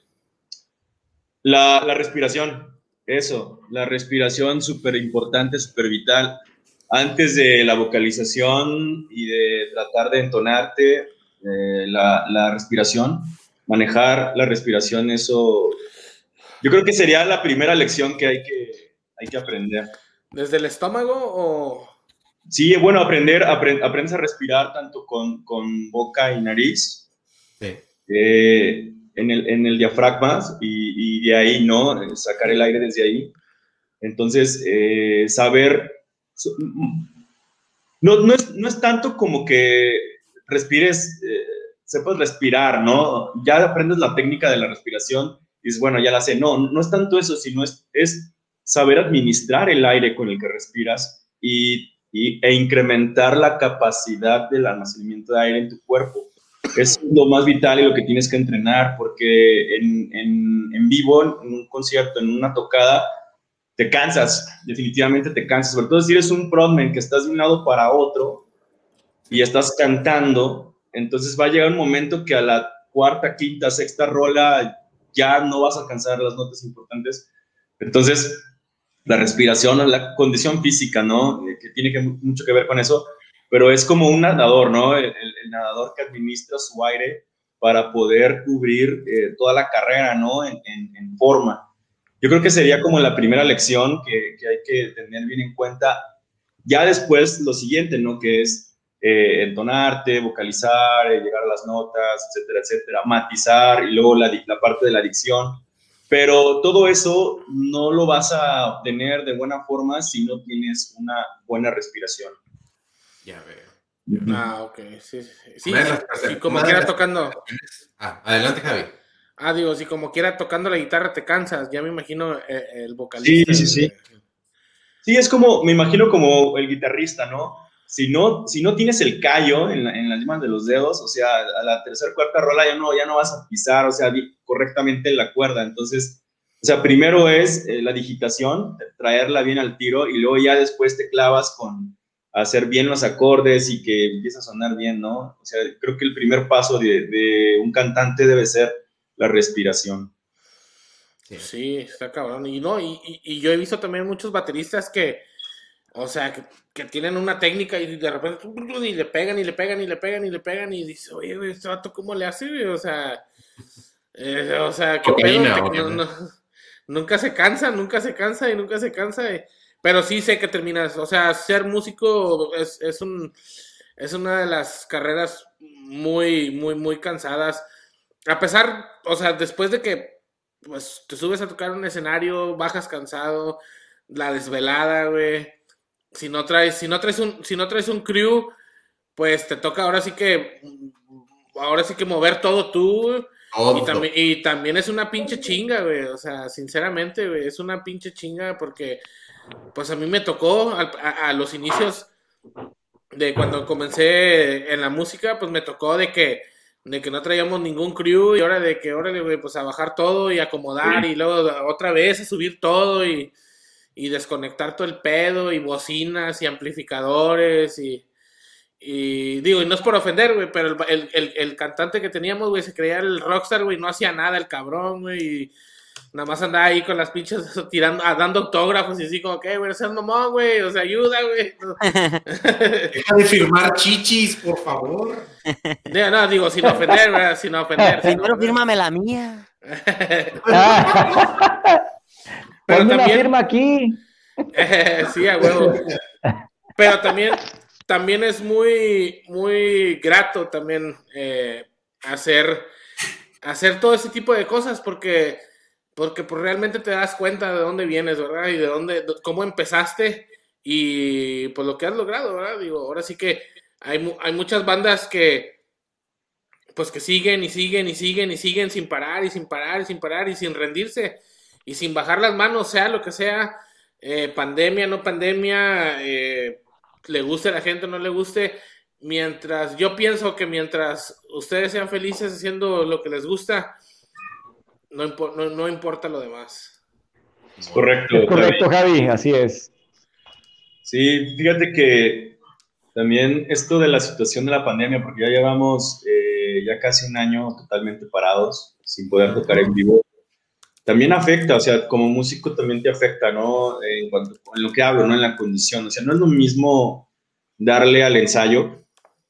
La, la respiración, eso, la respiración súper importante, súper vital antes de la vocalización y de tratar de entonarte eh, la, respiración, manejar la respiración, eso yo creo que sería la primera lección que hay que, hay que aprender. ¿Desde el estómago o...? Sí, bueno, aprender, aprendes a respirar tanto con, boca y nariz, eh, en, el, en, el, diafragma y, de ahí, ¿no? Sacar el aire desde ahí. Entonces, eh, saber no, no, es, no es tanto como que respires, eh, sepas respirar, ¿no? Ya aprendes la técnica de la respiración y dices, bueno, ya la sé. No, no es tanto eso, sino es, es saber administrar el aire con el que respiras y, e incrementar la capacidad del almacenamiento de aire en tu cuerpo. Es lo más vital y lo que tienes que entrenar, porque en vivo, en un concierto, en una tocada, te cansas, definitivamente te cansas, sobre todo si eres un frontman que estás de un lado para otro y estás cantando, entonces va a llegar un momento que a la cuarta, quinta, sexta rola ya no vas a alcanzar las notas importantes. Entonces, la respiración, la condición física, ¿no? Eh, que tiene que, mucho que ver con eso, pero es como un nadador, ¿no? El, nadador que administra su aire para poder cubrir eh, toda la carrera, ¿no? en, en forma. Yo creo que sería como la primera lección que, hay que tener bien en cuenta. Ya después lo siguiente, ¿no? Que es eh, entonarte, vocalizar, eh, llegar a las notas, etcétera, etcétera, matizar y luego la, la parte de la dicción. Pero todo eso no lo vas a obtener de buena forma si no tienes una buena respiración. Ya veo. Ah, ok. Sí, sí. sí, sí como quiera tocando. Ah, adelante, Javi. Ah, digo, si como quiera tocando la guitarra te cansas, ya me imagino eh, el vocalista. Sí, sí, sí. Sí, es como, me imagino como el guitarrista, ¿no? Si no, si no tienes el callo en, las limas de los dedos, o sea, a la tercera, cuarta rola ya no, ya no vas a pisar, o sea, correctamente la cuerda. Entonces, o sea, primero es eh, la digitación, traerla bien al tiro y luego ya después te clavas con hacer bien los acordes y que empiece a sonar bien, ¿no? O sea, creo que el primer paso de, un cantante debe ser la respiración. Sí, está cabrón. Y no, y, yo he visto también muchos bateristas que, o sea, que, tienen una técnica y de repente y le pegan y le pegan y le pegan y le pegan y dice, oye, güey, este vato, ¿cómo le hace? O sea, eh, o sea, qué pedo. nunca se cansa, nunca se cansa y nunca se cansa. pero sí sé que terminas, o sea, ser músico es, es, un, es una de las carreras muy, muy, muy cansadas. A pesar, o sea, después de que pues te subes a tocar un escenario, bajas cansado, la desvelada, güey. Si no traes, si no traes un, si no traes un crew, pues te toca ahora sí que, ahora sí que mover todo tú. Y, también, y también es una pinche chinga, güey. O sea, sinceramente, güey, es una pinche chinga porque, pues a mí me tocó a, los inicios de cuando comencé en la música, pues me tocó de que, de que no traíamos ningún crew y ahora de que, órale, güey, pues a bajar todo y acomodar y luego otra vez a subir todo y, y desconectar todo el pedo y bocinas y amplificadores y y digo, y no es por ofender, güey, pero el, el, el, cantante que teníamos, güey, se creía el rockstar, güey, no hacía nada el cabrón, güey, y nada más andaba ahí con las pinches tirando, ah, dando autógrafos y así como, que, güey, seas mamón, güey, o sea, ayuda, güey. Deja de firmar chichis, por favor. No, no digo, sin ofender, güey, sin ofender. Primero fírmame la mía. pero también... una firma aquí. sí, a huevo. Pero también también es muy, muy grato también eh, hacer, hacer todo ese tipo de cosas porque, porque pues, realmente te das cuenta de dónde vienes, ¿verdad? Y de dónde, cómo empezaste y pues lo que has logrado, ¿verdad? Digo, ahora sí que hay, hay muchas bandas que pues que siguen y siguen y siguen y siguen sin parar y sin parar y sin parar y sin rendirse y sin bajar las manos, sea lo que sea, eh, pandemia, no pandemia, eh, le guste a la gente o no le guste, mientras yo pienso que mientras ustedes sean felices haciendo lo que les gusta, no, no, importa lo demás. correcto. correcto, Javi, así es. Sí, fíjate que también esto de la situación de la pandemia, porque ya llevamos eh, ya casi un año totalmente parados, sin poder tocar en vivo, también afecta, o sea, como músico también te afecta, ¿no? En, cuanto, en lo que hablo, ¿no? En la condición, o sea, no es lo mismo darle al ensayo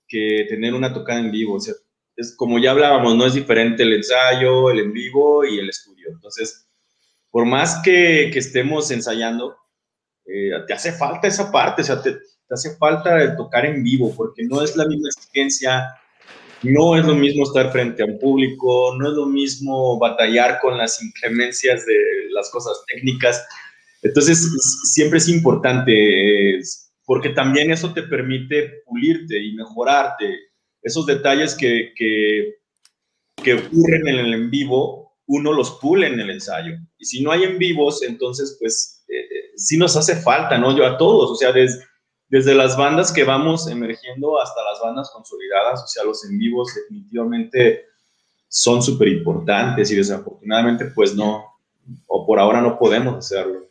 que tener una tocada en vivo, o sea, es como ya hablábamos, no es diferente el ensayo, el en vivo y el estudio. Entonces, por más que, que estemos ensayando, eh, te hace falta esa parte, o sea, te, te hace falta tocar en vivo, porque no es la misma exigencia no es lo mismo estar frente a un público, no es lo mismo batallar con las inclemencias de las cosas técnicas. Entonces, siempre es importante, porque también eso te permite pulirte y mejorarte. Esos detalles que, que, ocurren en el en vivo, uno los pule en el ensayo. Y si no hay en vivos, entonces, pues, eh, eh, sí nos hace falta, ¿no? Yo a todos, o sea, desde desde las bandas que vamos emergiendo hasta las bandas consolidadas, o sea, los en vivos definitivamente son súper importantes y desafortunadamente pues no, o por ahora no podemos hacerlo.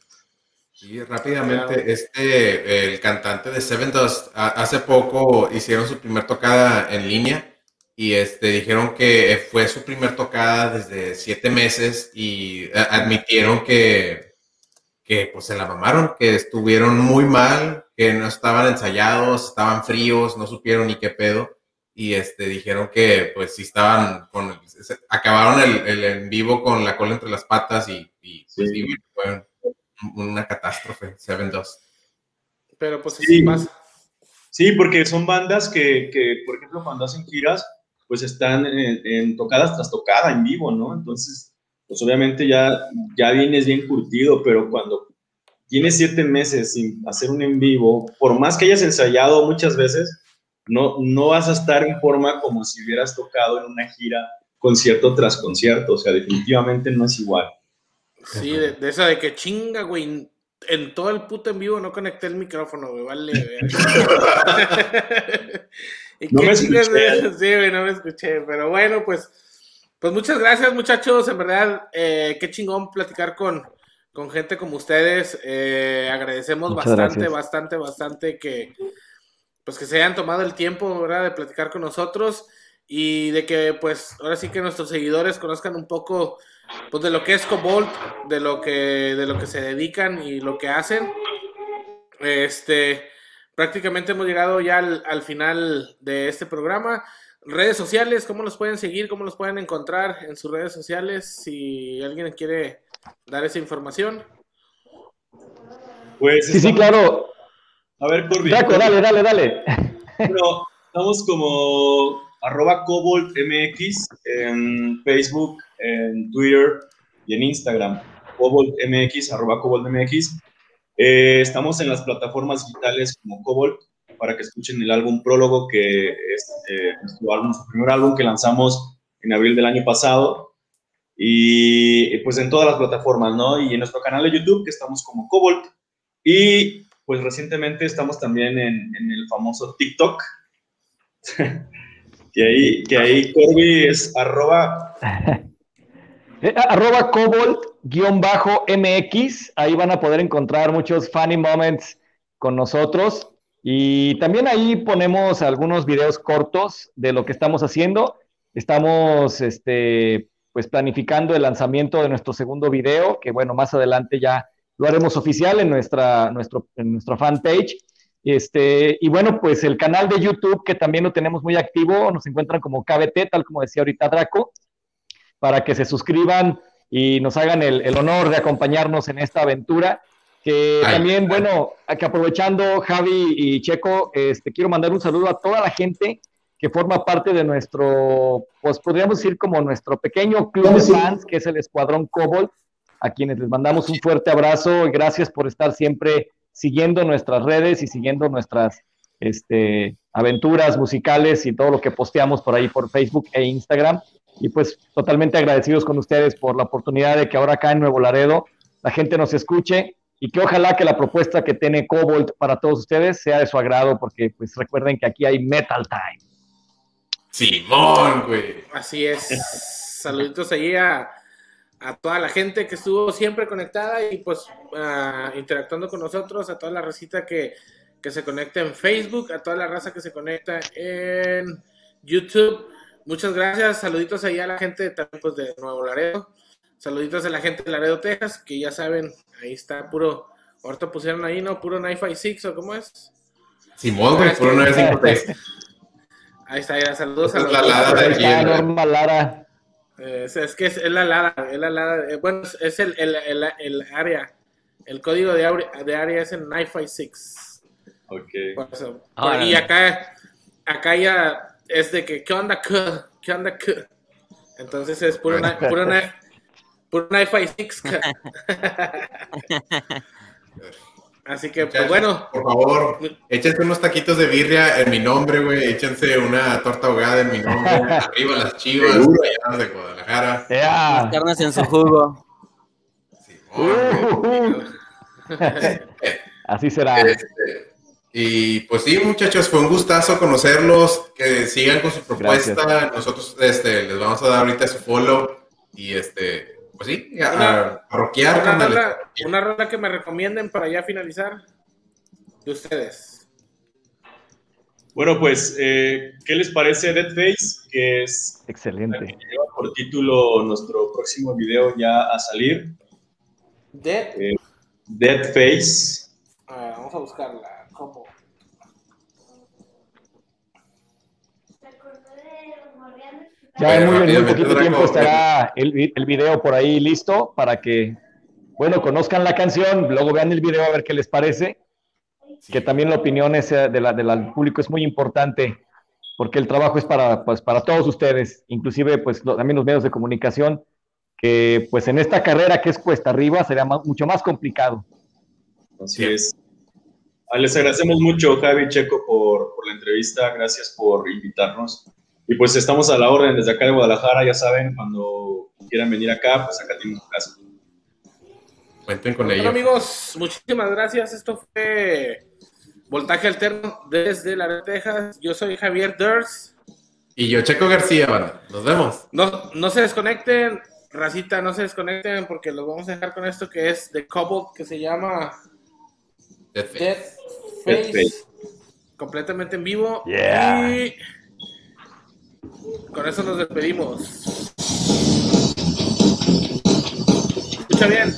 Sí, rápidamente, este, el cantante de Seven Dust, hace poco hicieron su primer tocada en línea y este, dijeron que fue su primer tocada desde siete meses y eh, admitieron que, que pues se la mamaron, que estuvieron muy mal, que no estaban ensayados, estaban fríos, no supieron ni qué pedo. Y este, dijeron que pues sí estaban con, acabaron el, el en vivo con la cola entre las patas y, pues, sí. fue una catástrofe, Seven Dust. Pero pues sí. pasa. Sí, porque son bandas que, que, por ejemplo, cuando hacen giras, pues están en, tocadas tras tocada en vivo, ¿no? Entonces, pues obviamente ya, ya vienes bien curtido, pero cuando tienes siete meses sin hacer un en vivo, por más que hayas ensayado muchas veces, no, no vas a estar en forma como si hubieras tocado en una gira concierto tras concierto, o sea, definitivamente no es igual. Sí, de, esa de que chinga, güey, en todo el puto en vivo no conecté el micrófono, güey, vale. no me escuché. Sí, güey, no me escuché, pero bueno, pues, pues muchas gracias, muchachos, en verdad, eh, qué chingón platicar con, con gente como ustedes. Eh, agradecemos bastante, bastante, bastante que, pues que se hayan tomado el tiempo, ¿verdad? De platicar con nosotros y de que pues ahora sí que nuestros seguidores conozcan un poco pues de lo que es Cobalt, de lo que de lo que se dedican y lo que hacen. Este, prácticamente hemos llegado ya al, al final de este programa. Redes sociales, ¿cómo los pueden seguir? ¿Cómo los pueden encontrar en sus redes sociales? Si alguien quiere dar esa información. Pues Sí, sí, claro. A ver, Corby. Draco, dale, dale, dale. Bueno, estamos como arroba coboltmx en Facebook, en Twitter y en Instagram. coboltmx, arroba coboltmx. Eh, estamos en las plataformas digitales como Cobalt para que escuchen el álbum Prólogo, que es eh, nuestro álbum, nuestro primer álbum que lanzamos en abril del año pasado. Y pues en todas las plataformas, ¿no? Y en nuestro canal de YouTube, que estamos como Cobalt. Y pues recientemente estamos también en, en el famoso TikTok, que ahí, que ahí Corby es arroba, Eh, arroba cobalt-mx, ahí van a poder encontrar muchos funny moments con nosotros y también ahí ponemos algunos videos cortos de lo que estamos haciendo. Estamos este, pues planificando el lanzamiento de nuestro segundo video, que bueno, más adelante ya lo haremos oficial en nuestra, nuestro, en nuestra fanpage. Este, y bueno, pues el canal de YouTube, que también lo tenemos muy activo, nos encuentran como KBT, tal como decía ahorita Draco para que se suscriban y nos hagan el, el honor de acompañarnos en esta aventura. Que Ay, también, ay. bueno, que aprovechando Javi y Checo, este, quiero mandar un saludo a toda la gente que forma parte de nuestro, pues podríamos decir como nuestro pequeño club de fans, que es el Escuadrón Cobalt, a quienes les mandamos un fuerte abrazo y gracias por estar siempre siguiendo nuestras redes y siguiendo nuestras este, aventuras musicales y todo lo que posteamos por ahí por Facebook e Instagram. Y pues totalmente agradecidos con ustedes por la oportunidad de que ahora acá en Nuevo Laredo la gente nos escuche y que ojalá que la propuesta que tiene Cobalt para todos ustedes sea de su agrado, porque pues recuerden que aquí hay Metal Time. Simón, güey. Así es. Saluditos ahí a, a toda la gente que estuvo siempre conectada y pues ah, interactuando con nosotros, a toda la racita que, que se conecta en Facebook, a toda la raza que se conecta en YouTube. Muchas gracias. Saluditos ahí a la gente también pues, de Nuevo Laredo. Saluditos a la gente de Laredo, Texas, que ya saben, ahí está puro. Ahorita pusieron ahí, ¿no? Puro Knife 6 o cómo es. Simón, güey, por 953. Ahí está, ya. Saludos a la lada de Ahí aquí, está ¿verdad? Norma Lara. Eh, es, es que es, es la lada, es la lada. eh, bueno, es- el, el, el, el área. El código de, área- de área es en 956. ok. Por eso. Y acá, acá ya es de que, ¿qué onda, K? ¿Qué onda, K? Entonces es puro, puro, ni- puro 956. K. Así que, pues bueno, Por favor, échense unos taquitos de birria en mi nombre, güey. Échense una torta ahogada en mi nombre. Arriba las chivas, rayadas de Guadalajara. ¡Ea! Carnes en su jugo. Uh, Así será. Este, y pues sí, muchachos, fue un gustazo conocerlos, que sigan con su propuesta. Nosotros este, les vamos a dar ahorita su follow y este, pues sí, a, a, a rockear, una rola, una rola que me recomienden para ya finalizar. De ustedes. Bueno, pues, eh, ¿qué les parece Dead Face? Que es Excelente. que lleva por título nuestro próximo video ya a salir. De. Dead Face. Ah, vamos a buscarla. ¿Cómo? Ya en muy, en muy poquito Draco. tiempo estará el, el video por ahí listo para que, bueno, conozcan la canción, luego vean el video a ver qué les parece. Que también la opinión de la, de la- del público es muy importante porque el trabajo es para, pues, para todos ustedes, inclusive pues lo- también los medios de comunicación, que pues en esta carrera que es cuesta arriba será mucho más complicado. Así Sí. es. Ah, les agradecemos mucho, Javi Checo, por, por la entrevista. Gracias por invitarnos. Y pues estamos a la orden desde acá de Guadalajara, ya saben, cuando quieran venir acá, pues acá tienen su casa. Cuenten con Bueno, ello. amigos, muchísimas gracias. Esto fue Voltaje Alterno desde la Texas. Yo soy Javier Durs. Y yo, Checo García, banda. Nos vemos. No, no se desconecten, racita, no se desconecten porque los vamos a dejar con esto que es de Cobalt, que se llama Dead Face. Completamente en vivo. Yeah. Y con eso nos despedimos. Escucha bien.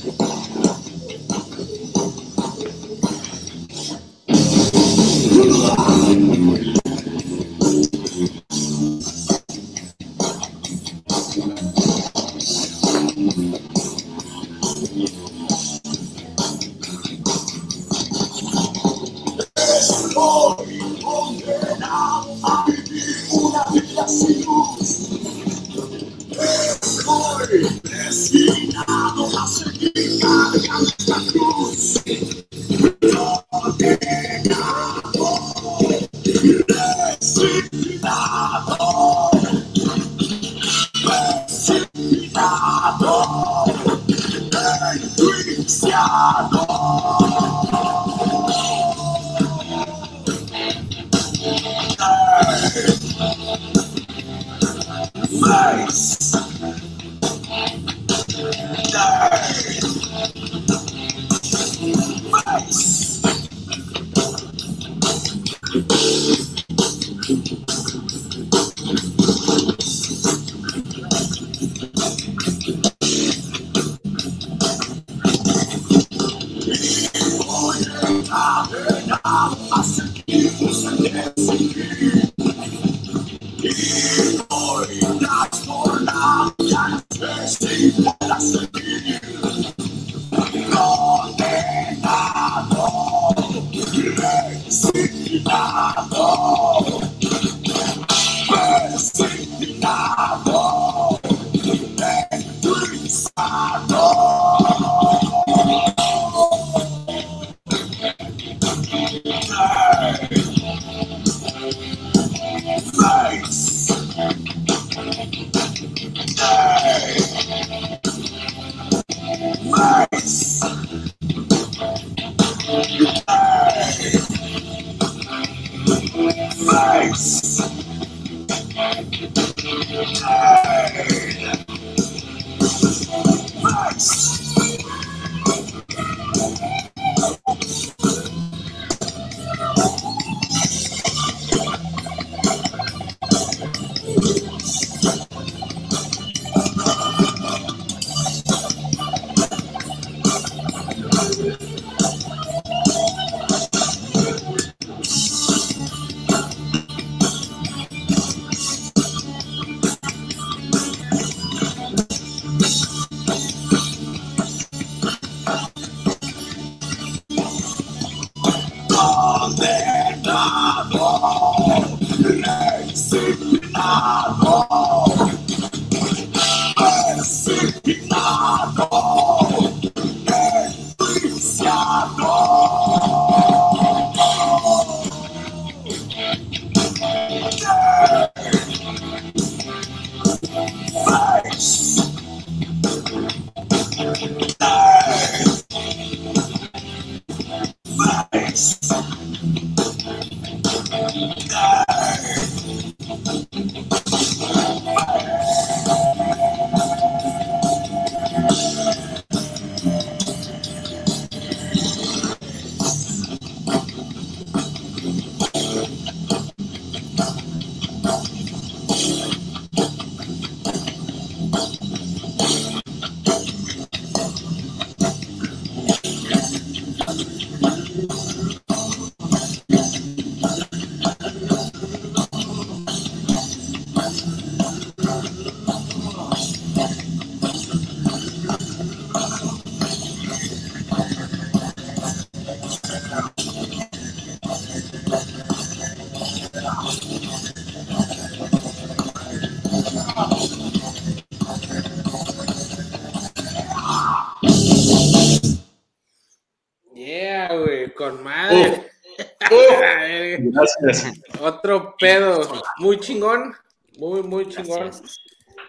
Otro pedo. Muy chingón. Muy, muy chingón. Gracias.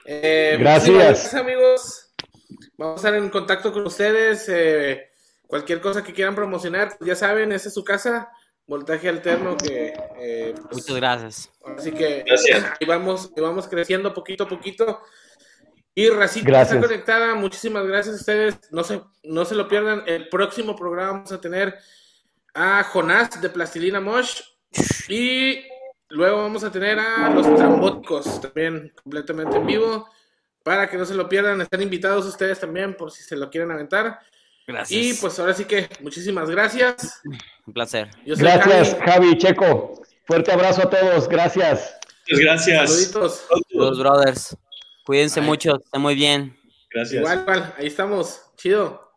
Eh, Gracias. muchísimas amigos. Vamos a estar en contacto con ustedes. eh, cualquier cosa que quieran promocionar, pues ya saben, esa es su casa. Voltaje alterno que eh, pues, Muchas gracias. Así que Gracias. ahí vamos, ahí vamos creciendo poquito a poquito. Y Racita está conectada, muchísimas gracias a ustedes. No se, no se lo pierdan. El próximo programa vamos a tener a Jonás de Plastilina Mosh. Y luego vamos a tener a los trambóticos también completamente en vivo. Para que no se lo pierdan, están invitados ustedes también por si se lo quieren aventar. Gracias. Y pues ahora sí que muchísimas gracias. Un placer. Gracias, Javi. Javi, Checo. Fuerte abrazo a todos. Gracias. Muchas gracias. Saluditos. Los brothers. Cuídense Bye. mucho, estén muy bien. Gracias. Igual, igual, ahí estamos. Chido.